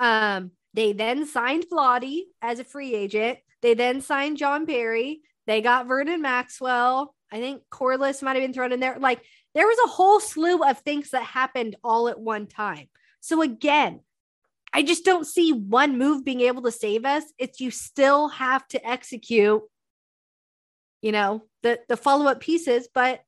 Speaker 2: Um, they then signed Vlade as a free agent. They then signed Jon Barry. They got Vernon Maxwell. I think Corliss might have been thrown in there. Like there was a whole slew of things that happened all at one time. So again, I just don't see one move being able to save us. It's you still have to execute, you know, the the follow-up pieces, but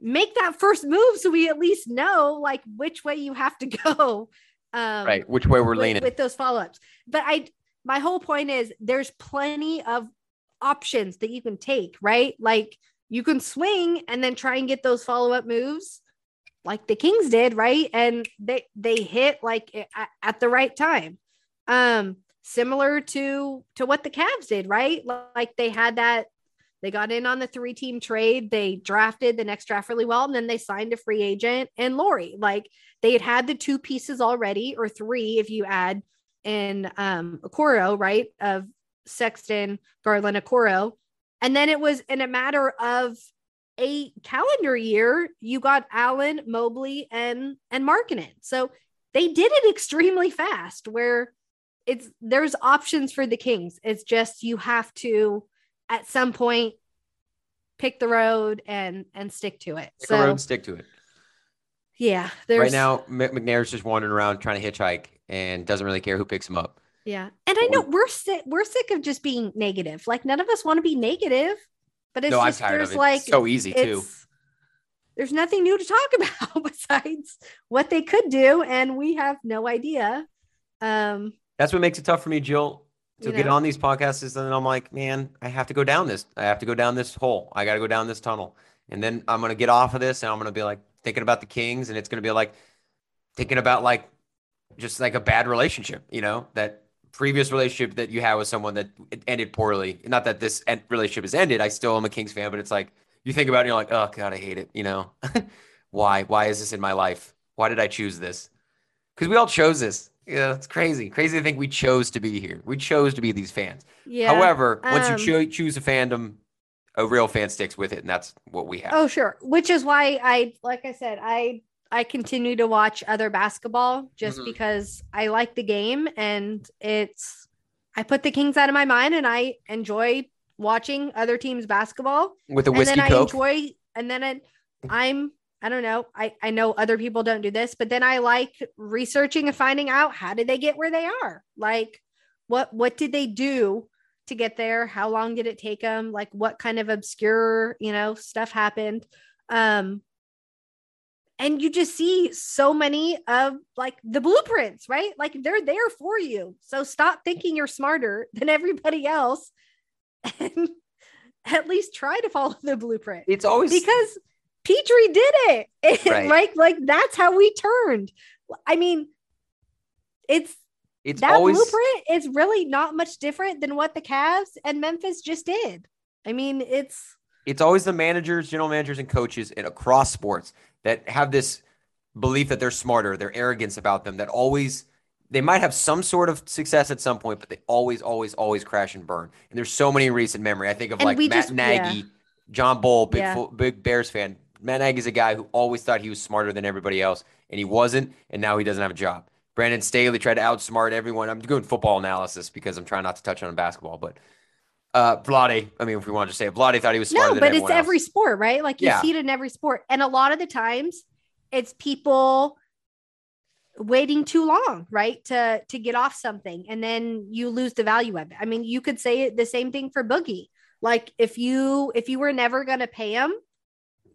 Speaker 2: make that first move so we at least know like which way you have to go.
Speaker 1: Um, right, which way we're
Speaker 2: with,
Speaker 1: leaning
Speaker 2: with those follow-ups. But I my whole point is there's plenty of options that you can take, right? Like you can swing and then try and get those follow up moves like the Kings did, right? And they they hit like at, the right time. Um similar to to what the Cavs did, right? Like they had that they got in on the three team trade. They drafted the next draft really well, and then they signed a free agent and Lauri. Like they had had the two pieces already, or three if you add in um Okoro, right? Of Sexton, Garland, Okoro. And then it was in a matter of a calendar year, you got Allen, Mobley, and and Markkanen. So they did it extremely fast where it's there's options for the Kings. It's just you have to at some point pick the road and and stick to it.
Speaker 1: Pick so, road, stick to it.
Speaker 2: Yeah,
Speaker 1: right now McNair's just wandering around trying to hitchhike and doesn't really care who picks him up.
Speaker 2: Yeah. And I know we're sick we're sick of just being negative. Like none of us want to be negative, but it's
Speaker 1: no,
Speaker 2: just there's
Speaker 1: it.
Speaker 2: like
Speaker 1: so easy too.
Speaker 2: there's nothing new to talk about besides what they could do, and we have no idea. Um,
Speaker 1: That's what makes it tough for me, Jill, to
Speaker 2: You
Speaker 1: get
Speaker 2: know?
Speaker 1: on these podcasts. Is then I'm like, man, I have to go down this. I have to go down this hole. I got to go down this tunnel, and then I'm gonna get off of this, and I'm gonna be like thinking about the Kings, and it's gonna be like thinking about like just like a bad relationship, you know, that previous relationship that you had with someone that it ended poorly. Not that this relationship has ended. I still am a Kings fan, but it's like you think about it, and you're like, oh god, I hate it. You know, why? Why is this in my life? Why did I choose this? Because we all chose this. Yeah, it's crazy. Crazy to think we chose to be here. We chose to be these fans.
Speaker 2: yeah.
Speaker 1: However, once
Speaker 2: um,
Speaker 1: you cho- choose a fandom, a real fan sticks with it, and that's what we have.
Speaker 2: Oh, sure. Which is why I, like I said, I I continue to watch other basketball just
Speaker 1: Mhm.
Speaker 2: because I like the game and it's I put the Kings out of my mind and I enjoy watching other teams basketball.
Speaker 1: With a the
Speaker 2: and
Speaker 1: whiskey
Speaker 2: then I enjoy and then it, I'm I don't know. I I know other people don't do this, but then I like researching and finding out how did they get where they are? Like what what did they do to get there? How long did it take them? Like what kind of obscure, you know, stuff happened? Um and you just see so many of like the blueprints, right? Like they're there for you. So stop thinking you're smarter than everybody else and at least try to follow the blueprint
Speaker 1: it's always
Speaker 2: because Petrie did it.
Speaker 1: Right.
Speaker 2: like like that's how we turned. I mean, it's
Speaker 1: it's
Speaker 2: that
Speaker 1: always
Speaker 2: blueprint is really not much different than what the Cavs and Memphis just did. I mean, it's
Speaker 1: it's always the managers, general managers, and coaches in across sports that have this belief that they're smarter, their arrogance about them, that always they might have some sort of success at some point, but they always, always, always crash and burn. And there's so many in recent memory. I think of
Speaker 2: And
Speaker 1: like Matt
Speaker 2: just-
Speaker 1: Nagy,
Speaker 2: yeah.
Speaker 1: John Bull, big
Speaker 2: Yeah.
Speaker 1: big Bears fan. Matt Nagy's a guy who always thought he was smarter than everybody else, and he wasn't, and now he doesn't have a job. Brandon Staley tried to outsmart everyone. I'm doing football analysis because I'm trying not to touch on basketball, but uh Vlade, I mean, if we want to say it, Vlade thought he was smarter
Speaker 2: no, but it's
Speaker 1: else.
Speaker 2: every sport, right? Like you
Speaker 1: Yeah.
Speaker 2: see it in every sport. And a lot of the times it's people waiting too long, right? To to get off something and then you lose the value of it. I mean, you could say the same thing for Boogie. Like if you if you were never going to pay him,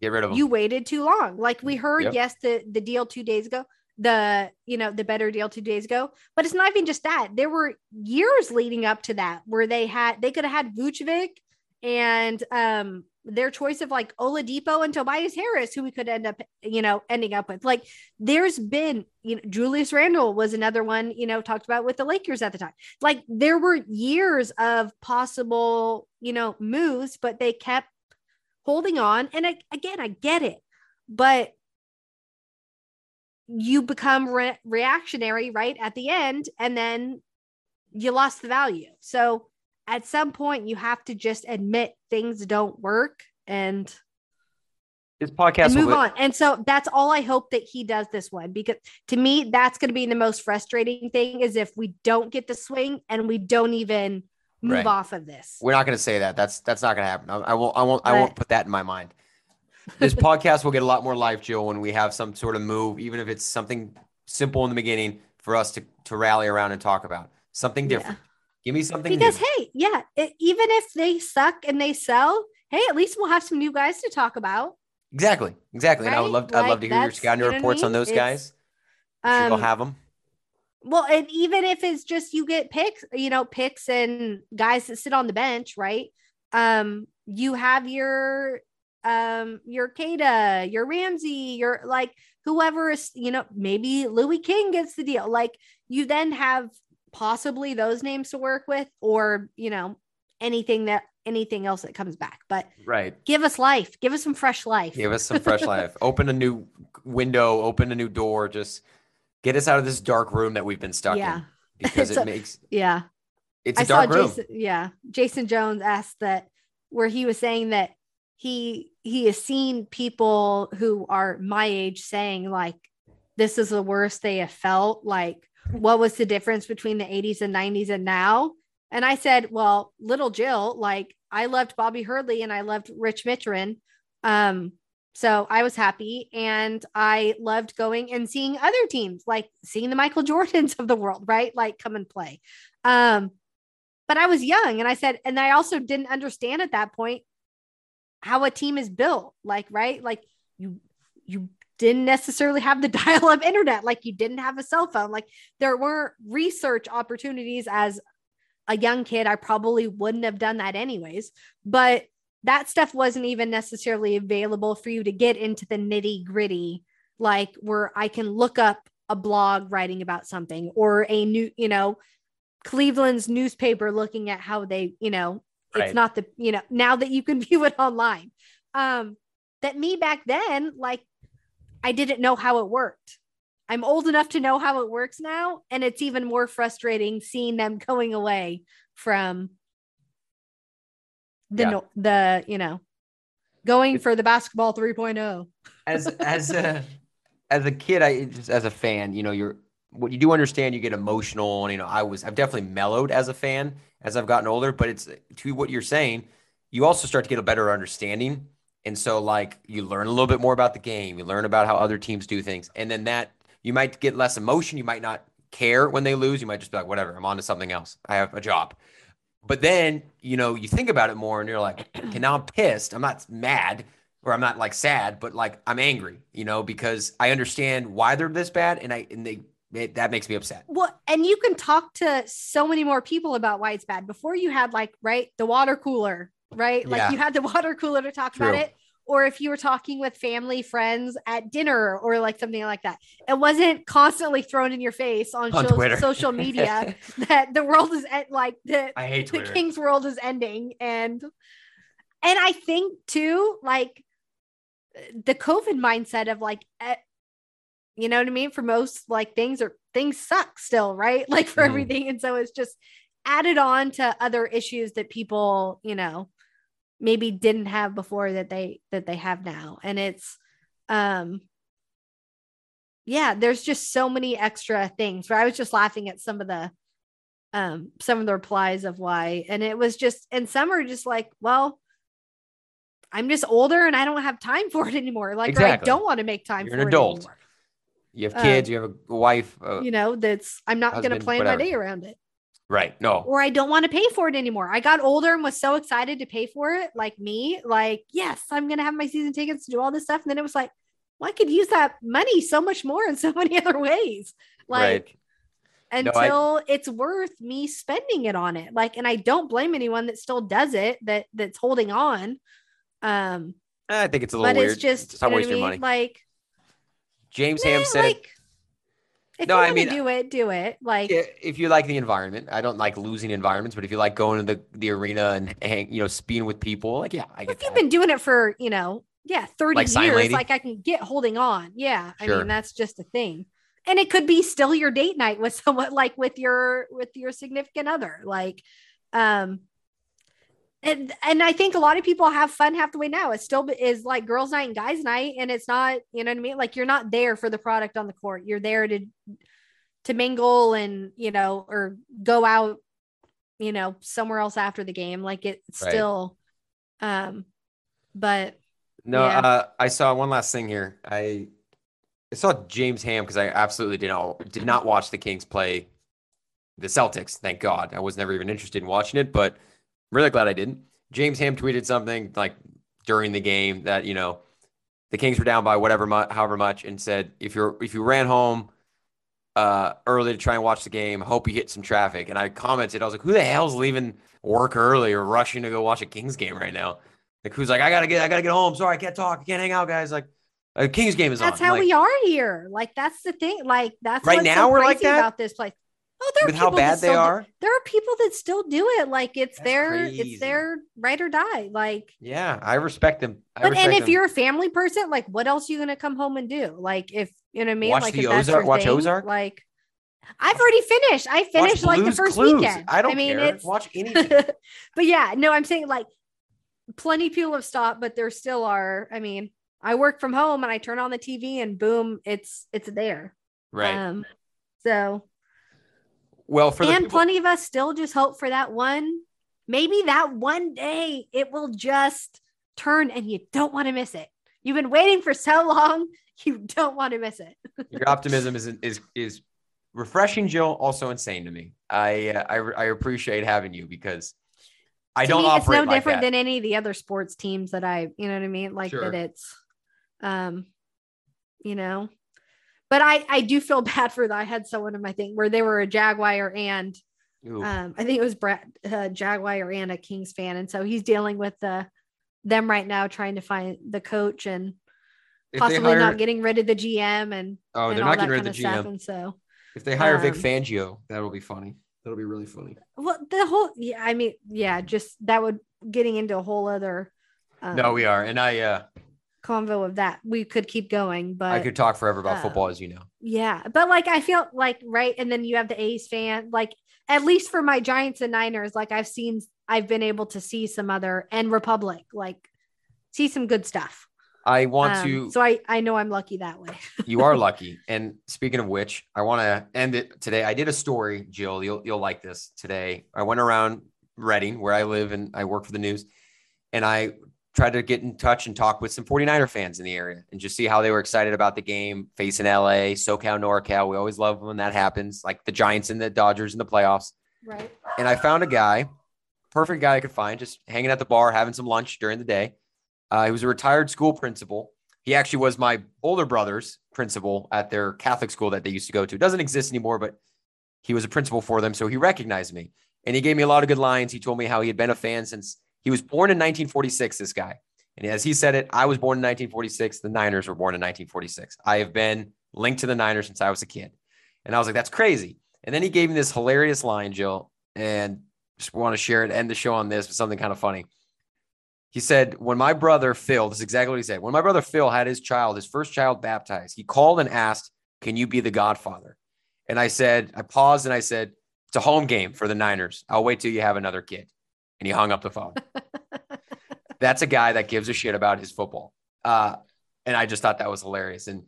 Speaker 1: Get rid of him.
Speaker 2: you waited too long. Like we heard,
Speaker 1: Yep.
Speaker 2: yes, the the deal two days ago, the you know the better deal two days ago, but it's not even just that. There were years leading up to that where they had they could have had Vucevic and um their choice of like Oladipo and Tobias Harris, who we could end up you know ending up with. Like there's been you know Julius Randle was another one you know talked about with the Lakers at the time. Like there were years of possible you know moves, but they kept holding on. And I, again, I get it, but you become re- reactionary right at the end, and then you lost the value. So at some point, you have to just admit things don't work and,
Speaker 1: This podcast
Speaker 2: and move on. And so that's all I hope that he does this one because to me, that's going to be the most frustrating thing is if we don't get the swing and we don't even move
Speaker 1: Right.
Speaker 2: off of this.
Speaker 1: We're not going to say that. That's that's not going to happen. I, I won't. I won't. I won't put that in my mind. This podcast will get a lot more life, Jill, when we have some sort of move, even if it's something simple in the beginning for us to to rally around and talk about something
Speaker 2: Yeah.
Speaker 1: different. Give me something
Speaker 2: because
Speaker 1: new.
Speaker 2: hey yeah it, even if they suck and they sell hey at least we'll have some new guys to talk about
Speaker 1: exactly, exactly. And I would
Speaker 2: Right?
Speaker 1: love. I'd love to hear your scouting
Speaker 2: you know what I
Speaker 1: reports on those
Speaker 2: It's-
Speaker 1: guys. I'm sure
Speaker 2: um
Speaker 1: you'll have them.
Speaker 2: well and even if it's just you get picks you know picks and guys that sit on the bench right um you have your um your Queta, your Ramsey, your like whoever is you know maybe Louis King gets the deal like you then have possibly those names to work with or you know anything that anything else that comes back but
Speaker 1: Right.
Speaker 2: give us life give us some fresh life
Speaker 1: Give us some fresh life. Open a new window. Open a new door. Just get us out of this dark room that we've been stuck
Speaker 2: Yeah.
Speaker 1: in because it makes
Speaker 2: yeah
Speaker 1: it's a
Speaker 2: i saw
Speaker 1: dark room.
Speaker 2: jason yeah jason jones asked that where he was saying that he he has seen people who are my age saying like this is the worst they have felt. Like what was the difference between the 80s and 90s and now? And i said well little jill like i loved bobby hurley and i loved rich mitrin um so i was happy and i loved going and seeing other teams like seeing the michael jordans of the world right? Like come and play. Um but i was young and i said and i also didn't understand at that point how a team is built like right like you you didn't necessarily have the dial up internet, like you didn't have a cell phone. Like there weren't research opportunities as a young kid. I probably wouldn't have done that anyways. But that stuff wasn't even necessarily available for you to get into the nitty gritty, like where I can look up a blog writing about something or a new, you know, Cleveland's newspaper looking at how they, you know, it's not the, you know, now that you can view it online. Um, that me back then, like I didn't know how it worked. I'm old enough to know how it works now. And it's even more frustrating seeing them going away from the,
Speaker 1: Yeah.
Speaker 2: no, the, you know, going for the basketball oh. 3.0.
Speaker 1: as as a as a kid, I just as a fan, you know, you're what you do understand. You get emotional, and you know, I was I've definitely mellowed as a fan as I've gotten older. But it's to what you're saying, you also start to get a better understanding, and so like you learn a little bit more about the game. You learn about how other teams do things, and then that you might get less emotion. You might not care when they lose. You might just be like, whatever, I'm on to something else. I have a job. But then, you know, you think about it more and you're like, okay, now I'm pissed. I'm not mad or I'm not like sad, but like I'm angry, you know, because I understand why they're this bad and I and they it, that makes me upset.
Speaker 2: Well, and you can talk to so many more people about why it's bad. Before you had like, right, the water cooler, right? Like
Speaker 1: Yeah.
Speaker 2: you had the water cooler to talk about it. Or if you were talking with family, friends at dinner or like something like that, it wasn't constantly thrown in your face on,
Speaker 1: On
Speaker 2: sho-
Speaker 1: Twitter.
Speaker 2: social media that the world is at like the,
Speaker 1: I hate
Speaker 2: the king's world is ending and and i think too like the covid mindset of like you know what i mean? For most like things are things suck still right? Like for
Speaker 1: Mhm.
Speaker 2: everything. And so it's just added on to other issues that people you know maybe didn't have before that they that they have now. And it's um yeah there's just so many extra things where i was just laughing at some of the um some of the replies of why. And it was just and some are just like well i'm just older and i don't have time for it anymore. Like or i don't want to make time
Speaker 1: You're
Speaker 2: for
Speaker 1: an
Speaker 2: it
Speaker 1: adult.
Speaker 2: anymore.
Speaker 1: You have
Speaker 2: uh,
Speaker 1: kids, you have a wife, uh,
Speaker 2: you know that's i'm not going to plan
Speaker 1: whatever.
Speaker 2: my day around it
Speaker 1: right? No,
Speaker 2: or I don't want to pay for it anymore. I got older and was so excited to pay for it, like me, like, yes, I'm going to have my season tickets to do all this stuff. And then it was like, well, I could use that money so much more in so many other ways. Like,
Speaker 1: right. No, I-
Speaker 2: until it's worth me spending it on it. Like, and I don't blame anyone that still does it, that that's holding on. Um,
Speaker 1: I think it's a little
Speaker 2: but
Speaker 1: weird.
Speaker 2: it's just,
Speaker 1: Just
Speaker 2: you know I
Speaker 1: waste your
Speaker 2: mean?
Speaker 1: money.
Speaker 2: Like,
Speaker 1: James
Speaker 2: nah,
Speaker 1: Ham said,
Speaker 2: like, if
Speaker 1: No,
Speaker 2: you
Speaker 1: I mean,
Speaker 2: to do it, do it. Like,
Speaker 1: if you like the environment, I don't like losing environments, but if you like going to the, the arena and hang, you know, being with people, like yeah, I get
Speaker 2: if you've been doing it for you know yeah 30
Speaker 1: Like
Speaker 2: years like i can get holding on yeah i
Speaker 1: Sure.
Speaker 2: mean that's just a thing and it could be still your date night with someone like with your with your significant other like um and and i think a lot of people have fun half the way now it still is like girls night and guys night and it's not you know what i mean like you're not there for the product on the court you're there to to mingle and you know or go out you know somewhere else after the game like it's
Speaker 1: Right.
Speaker 2: still um but
Speaker 1: No,
Speaker 2: Yeah.
Speaker 1: uh, I saw one last thing here. I I saw James Ham because I absolutely did not did not watch the Kings play the Celtics. Thank God, I was never even interested in watching it, but really glad I didn't. James Ham tweeted something like during the game that you know the Kings were down by whatever mu- however much, and said if you're if you ran home uh, early to try and watch the game, hope you hit some traffic. And I commented, I was like, who the hell's leaving work early or rushing to go watch a Kings game right now? Like who's like, I gotta get, I gotta get home. Sorry, I can't talk. I can't hang out, guys. Like, a Kings game is on.
Speaker 2: that's
Speaker 1: on.
Speaker 2: how
Speaker 1: Like,
Speaker 2: we are here. Like that's the thing. Like that's
Speaker 1: Right now
Speaker 2: so
Speaker 1: we're like that?
Speaker 2: about this place. Oh, there are
Speaker 1: with how
Speaker 2: people that
Speaker 1: bad they
Speaker 2: still do-
Speaker 1: are.
Speaker 2: there are people that still do it. Like it's
Speaker 1: That's
Speaker 2: their
Speaker 1: crazy.
Speaker 2: it's their right or die. Like,
Speaker 1: Yeah, I respect them. I
Speaker 2: but and if
Speaker 1: them.
Speaker 2: you're a family person, like what else are you gonna come home and do? Like if you know what I mean?
Speaker 1: Watch
Speaker 2: like
Speaker 1: the Ozark- watch
Speaker 2: thing,
Speaker 1: Ozark?
Speaker 2: Like I've already finished. I finished like the first
Speaker 1: Clues.
Speaker 2: weekend.
Speaker 1: I don't I
Speaker 2: mean,
Speaker 1: care.
Speaker 2: it's
Speaker 1: Watch anything.
Speaker 2: but yeah, no, I'm saying like plenty of people have stopped, but there still are. I mean, I work from home and I turn on the TV and boom, it's it's there.
Speaker 1: right.
Speaker 2: Um, so
Speaker 1: well, for the
Speaker 2: and
Speaker 1: people,
Speaker 2: plenty of us still just hope for that one. Maybe that one day it will just turn and you don't want to miss it. You've been waiting for so long, you don't want to miss it.
Speaker 1: your optimism is is is refreshing, Jill. Also insane to me. I uh, I, I appreciate having you because I
Speaker 2: To
Speaker 1: don't
Speaker 2: me, it's no
Speaker 1: like
Speaker 2: different
Speaker 1: that.
Speaker 2: than any of the other sports teams that I, you know what I mean? Like
Speaker 1: Sure.
Speaker 2: that it's um you know. But I I do feel bad for that. I had someone in my thing where they were a Jaguar and um I think it was Brett uh, Jaguar and a Kings fan, and so he's dealing with the them right now trying to find the coach and
Speaker 1: If
Speaker 2: possibly
Speaker 1: hire-
Speaker 2: not getting rid of the GM and
Speaker 1: oh,
Speaker 2: and
Speaker 1: they're
Speaker 2: all
Speaker 1: not
Speaker 2: that
Speaker 1: getting rid
Speaker 2: kind
Speaker 1: of the
Speaker 2: stuff.
Speaker 1: GM.
Speaker 2: And so
Speaker 1: If they hire Vic
Speaker 2: Um,
Speaker 1: Fangio, that'll be funny. That'll be really funny.
Speaker 2: well the whole yeah I mean yeah just that would getting into a whole other um,
Speaker 1: no, we are, and I uh,
Speaker 2: convo of that we could keep going but
Speaker 1: I could talk forever about
Speaker 2: uh,
Speaker 1: football, as you know.
Speaker 2: Yeah, but like I feel like right, and then you have the A's fan. Like at least for my Giants and Niners, like I've seen, I've been able to see some other and Republic, like see some good stuff.
Speaker 1: I want
Speaker 2: Um,
Speaker 1: to.
Speaker 2: so I I know I'm lucky that way.
Speaker 1: you are lucky. And speaking of which, I want to end it today. I did a story, Jill. You'll you'll like this today. I went around Redding, where I live and I work for the news, and I tried to get in touch and talk with some 49er fans in the area and just see how they were excited about the game facing LA, SoCal, NorCal. We always love when that happens, like the Giants and the Dodgers in the playoffs.
Speaker 2: Right.
Speaker 1: And I found a guy, perfect guy I could find, just hanging at the bar, having some lunch during the day. Uh, he was a retired school principal. He actually was my older brother's principal at their Catholic school that they used to go to. It doesn't exist anymore, but he was a principal for them. So he recognized me and he gave me a lot of good lines. He told me how he had been a fan since he was born in 1946, this guy. And as he said it, I was born in 1946. The Niners were born in 1946. I have been linked to the Niners since I was a kid. And I was like, that's crazy. And then he gave me this hilarious line, Jill, and just want to share it, end the show on this with something kind of funny. He said, When my brother Phil, this is exactly what he said. When my brother Phil had his child, his first child baptized, he called and asked, Can you be the godfather? And I said, I paused and I said, It's a home game for the Niners. I'll wait till you have another kid. And he hung up the phone. That's a guy that gives a shit about his football. Uh, and I just thought that was hilarious. And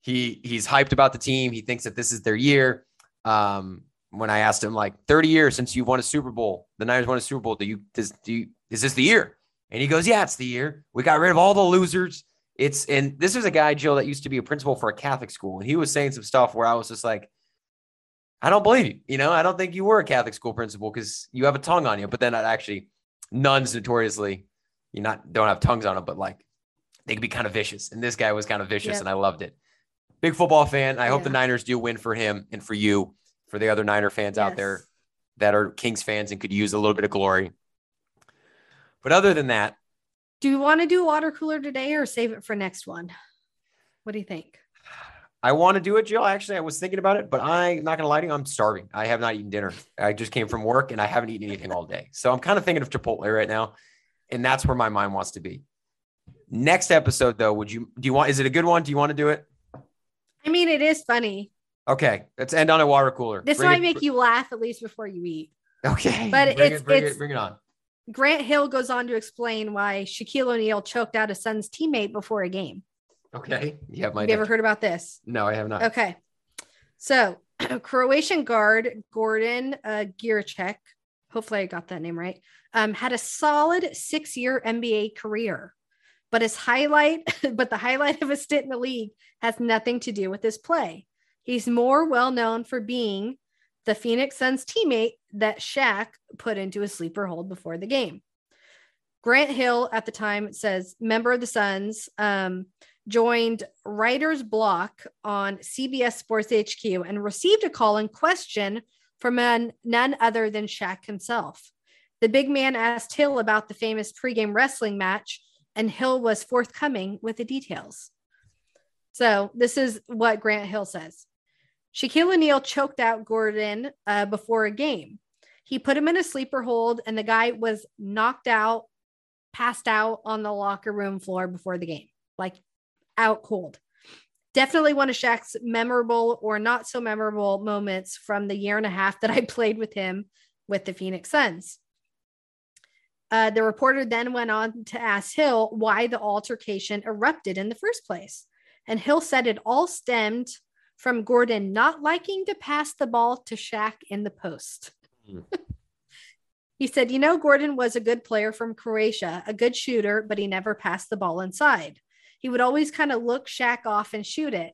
Speaker 1: he he's hyped about the team. He thinks that this is their year. Um, when I asked him, like 30 years since you've won a Super Bowl, the Niners won a Super Bowl. Do you does do you, is this the year? And he goes, Yeah, it's the year. We got rid of all the losers. It's and this is a guy, Joe, that used to be a principal for a Catholic school. And he was saying some stuff where I was just like, I don't believe you. You know, I don't think you were a Catholic school principal because you have a tongue on you. But then I'd actually nuns notoriously, you not don't have tongues on them, but like they could be kind of vicious. And this guy was kind of vicious,
Speaker 2: Yep.
Speaker 1: and I loved it. Big football fan. I hope the Niners do win for him and for you, for the other Niner fans out there that are Kings fans and could use a little bit of glory. But other than that,
Speaker 2: Do you want to do water cooler today or save it for next one? What do you think?
Speaker 1: I want to do it, Jill. Actually, I was thinking about it, but I'm not gonna lie to you. I'm starving. I have not eaten dinner. I just came from work and I haven't eaten anything all day. So I'm kind of thinking of Chipotle right now, and that's where my mind wants to be. Next episode, though, would you do you want? Is it a good one? Do you want to do it?
Speaker 2: I mean, it is funny.
Speaker 1: Okay, let's end on a water cooler.
Speaker 2: This
Speaker 1: Bring
Speaker 2: might
Speaker 1: it-
Speaker 2: make you laugh at least before you eat.
Speaker 1: Okay,
Speaker 2: But
Speaker 1: bring
Speaker 2: it's-
Speaker 1: it, bring
Speaker 2: it's-
Speaker 1: it, bring it on.
Speaker 2: Grant Hill goes on to explain why Shaquille O'Neal choked out his son's teammate before a game.
Speaker 1: Okay, you have my.
Speaker 2: You ever heard about this?
Speaker 1: No, I have not.
Speaker 2: Okay. So, Croatian guard Gordan uh, Giricek, hopefully I got that name right, um, had a solid six year NBA career. But his highlight, but the highlight of his stint in the league has nothing to do with his play. He's more well known for being the Phoenix Suns teammate that Shaq put into a sleeper hold before the game. Grant Hill at the time says, member of the Suns, um, joined Reiter's Block on CBS Sports HQ and received a call in question from an, none other than Shaq himself. The big man asked Hill about the famous pregame wrestling match, and Hill was forthcoming with the details. So, this is what Grant Hill says Shaquille O'Neal choked out Gordan uh, before a game. He put him in a sleeper hold, and the guy was knocked out, passed out on the locker room floor before the game. Like out cold. Definitely one of Shaq's memorable or not so memorable moments from the year and a half that I played with him with the Phoenix Suns. Uh, the reporter then went on to ask Hill why the altercation erupted in the first place. And Hill said it all stemmed from Gordan not liking to pass the ball to Shaq in the post.
Speaker 1: Hmm.
Speaker 2: he said, You know, Gordan was a good player from Croatia, a good shooter, but he never passed the ball inside he would always kind of look Shaq off and shoot it.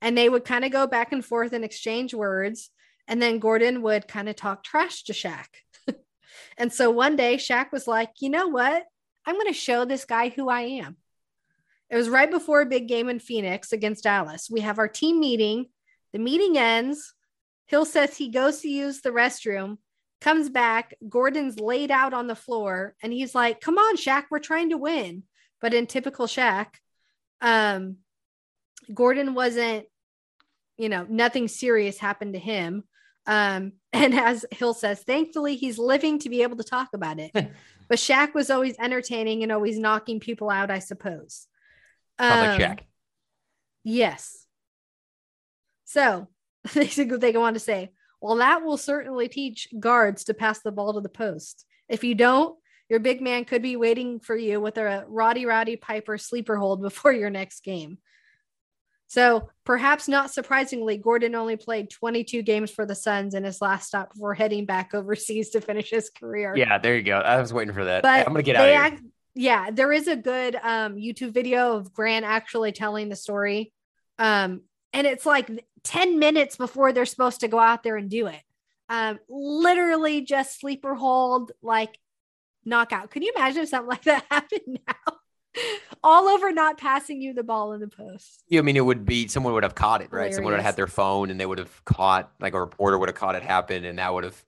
Speaker 2: And they would kind of go back and forth and exchange words. And then Gordan would kind of talk trash to Shaq. and so one day Shaq was like, you know what? I'm going to show this guy who I am. It was right before a big game in Phoenix against Dallas. We have our team meeting. The meeting ends. Hill says he goes to use the restroom, comes back. Gordan's laid out on the floor, and he's like, Come on, Shaq, we're trying to win. But in typical Shaq, um, Gordan wasn't, you know, nothing serious happened to him. Um, and as Hill says, thankfully he's living to be able to talk about it. but Shaq was always entertaining and always knocking people out, I suppose.
Speaker 1: Um, Shaq.
Speaker 2: Yes. So they they go on to say, well, that will certainly teach guards to pass the ball to the post. If you don't, your big man could be waiting for you with a Roddy Roddy Piper sleeper hold before your next game. So perhaps not surprisingly, Gordan only played 22 games for the Suns in his last stop before heading back overseas to finish his career.
Speaker 1: Yeah, there you go. I was waiting for that. But I'm gonna get out of here. Act-
Speaker 2: yeah, there is a good um, YouTube video of Grant actually telling the story. Um, and it's like 10 minutes before they're supposed to go out there and do it. Um, literally just sleeper hold, like knockout. Can you imagine if something like that happened now? all over not passing you the ball in the post.
Speaker 1: Yeah, I mean, it would be someone would have caught it, right? Hilarious. Someone would have had their phone and they would have caught, like a reporter would have caught it happen, and that would have,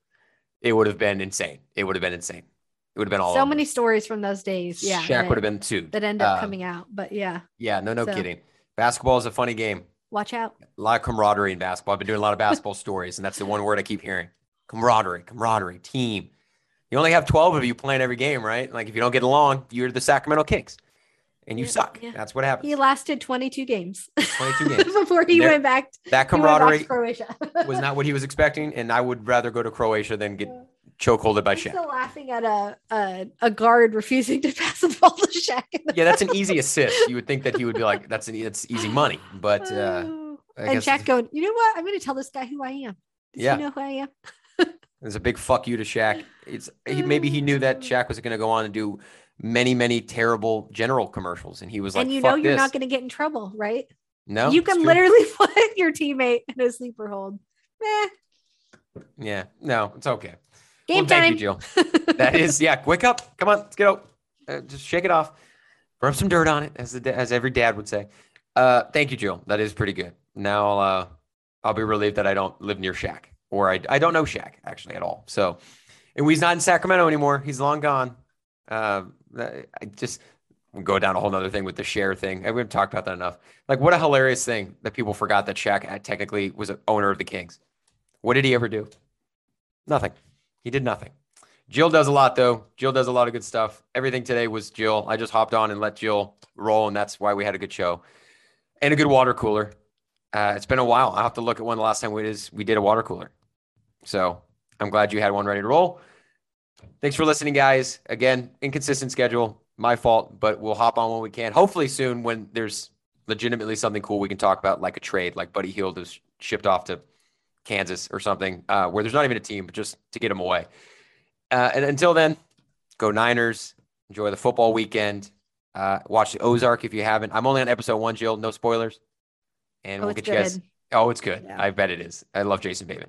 Speaker 1: it would have been insane. It would have been insane. It would have been all
Speaker 2: so many stories from those days. Yeah,
Speaker 1: Shaq would have been too
Speaker 2: that end up uh, coming out. But yeah,
Speaker 1: yeah, no, no so. kidding. Basketball is a funny game.
Speaker 2: Watch out.
Speaker 1: A lot of camaraderie in basketball. I've been doing a lot of basketball stories, and that's the one word I keep hearing: camaraderie, camaraderie, team. You only have twelve of you playing every game, right? Like if you don't get along, you're the Sacramento Kings and you yeah, suck. Yeah. That's what happens.
Speaker 2: He lasted 22 games.
Speaker 1: 22 games
Speaker 2: before he there, went back.
Speaker 1: That camaraderie Croatia was not what he was expecting, and I would rather go to Croatia than get chokeholded by Shaq.
Speaker 2: Still laughing at a, a, a guard refusing to pass the ball to Shaq.
Speaker 1: yeah, that's an easy assist. You would think that he would be like, "That's an it's easy money," but uh,
Speaker 2: and Shaq going, "You know what? I'm going to tell this guy who I am. Does yeah, you know who I am."
Speaker 1: There's a big fuck you to Shaq. It's he, maybe he knew that Shaq was going to go on and do many, many terrible general commercials. And he was like,
Speaker 2: and you know, you're this. not going to get in trouble, right?
Speaker 1: No,
Speaker 2: you can literally put your teammate in a sleeper hold. Eh.
Speaker 1: Yeah, no, it's okay.
Speaker 2: Game well, time.
Speaker 1: Thank you, Jill. that is, yeah. Wake up! Come on, let's get out. Uh, just shake it off. Rub some dirt on it, as the as every dad would say. Uh, thank you, Jill. That is pretty good. Now I'll uh, I'll be relieved that I don't live near Shaq, or I I don't know Shaq actually at all. So, and he's not in Sacramento anymore. He's long gone. Uh, I just go down a whole other thing with the share thing. I haven't talked about that enough. Like, what a hilarious thing that people forgot that Shaq technically was an owner of the Kings. What did he ever do? Nothing. He did nothing. Jill does a lot though. Jill does a lot of good stuff. Everything today was Jill. I just hopped on and let Jill roll, and that's why we had a good show and a good water cooler. Uh, it's been a while. I have to look at when the last time we did, we did a water cooler. So I'm glad you had one ready to roll. Thanks for listening, guys. Again, inconsistent schedule, my fault, but we'll hop on when we can. Hopefully soon when there's legitimately something cool we can talk about, like a trade, like Buddy Hield is shipped off to Kansas or something, uh, where there's not even a team, but just to get him away. Uh, and until then, go Niners. Enjoy the football weekend. Uh, watch the Ozark if you haven't. I'm only on episode one, Jill. No spoilers. And oh, we'll get good. you guys. Oh, it's good. Yeah. I bet it is. I love Jason Bateman.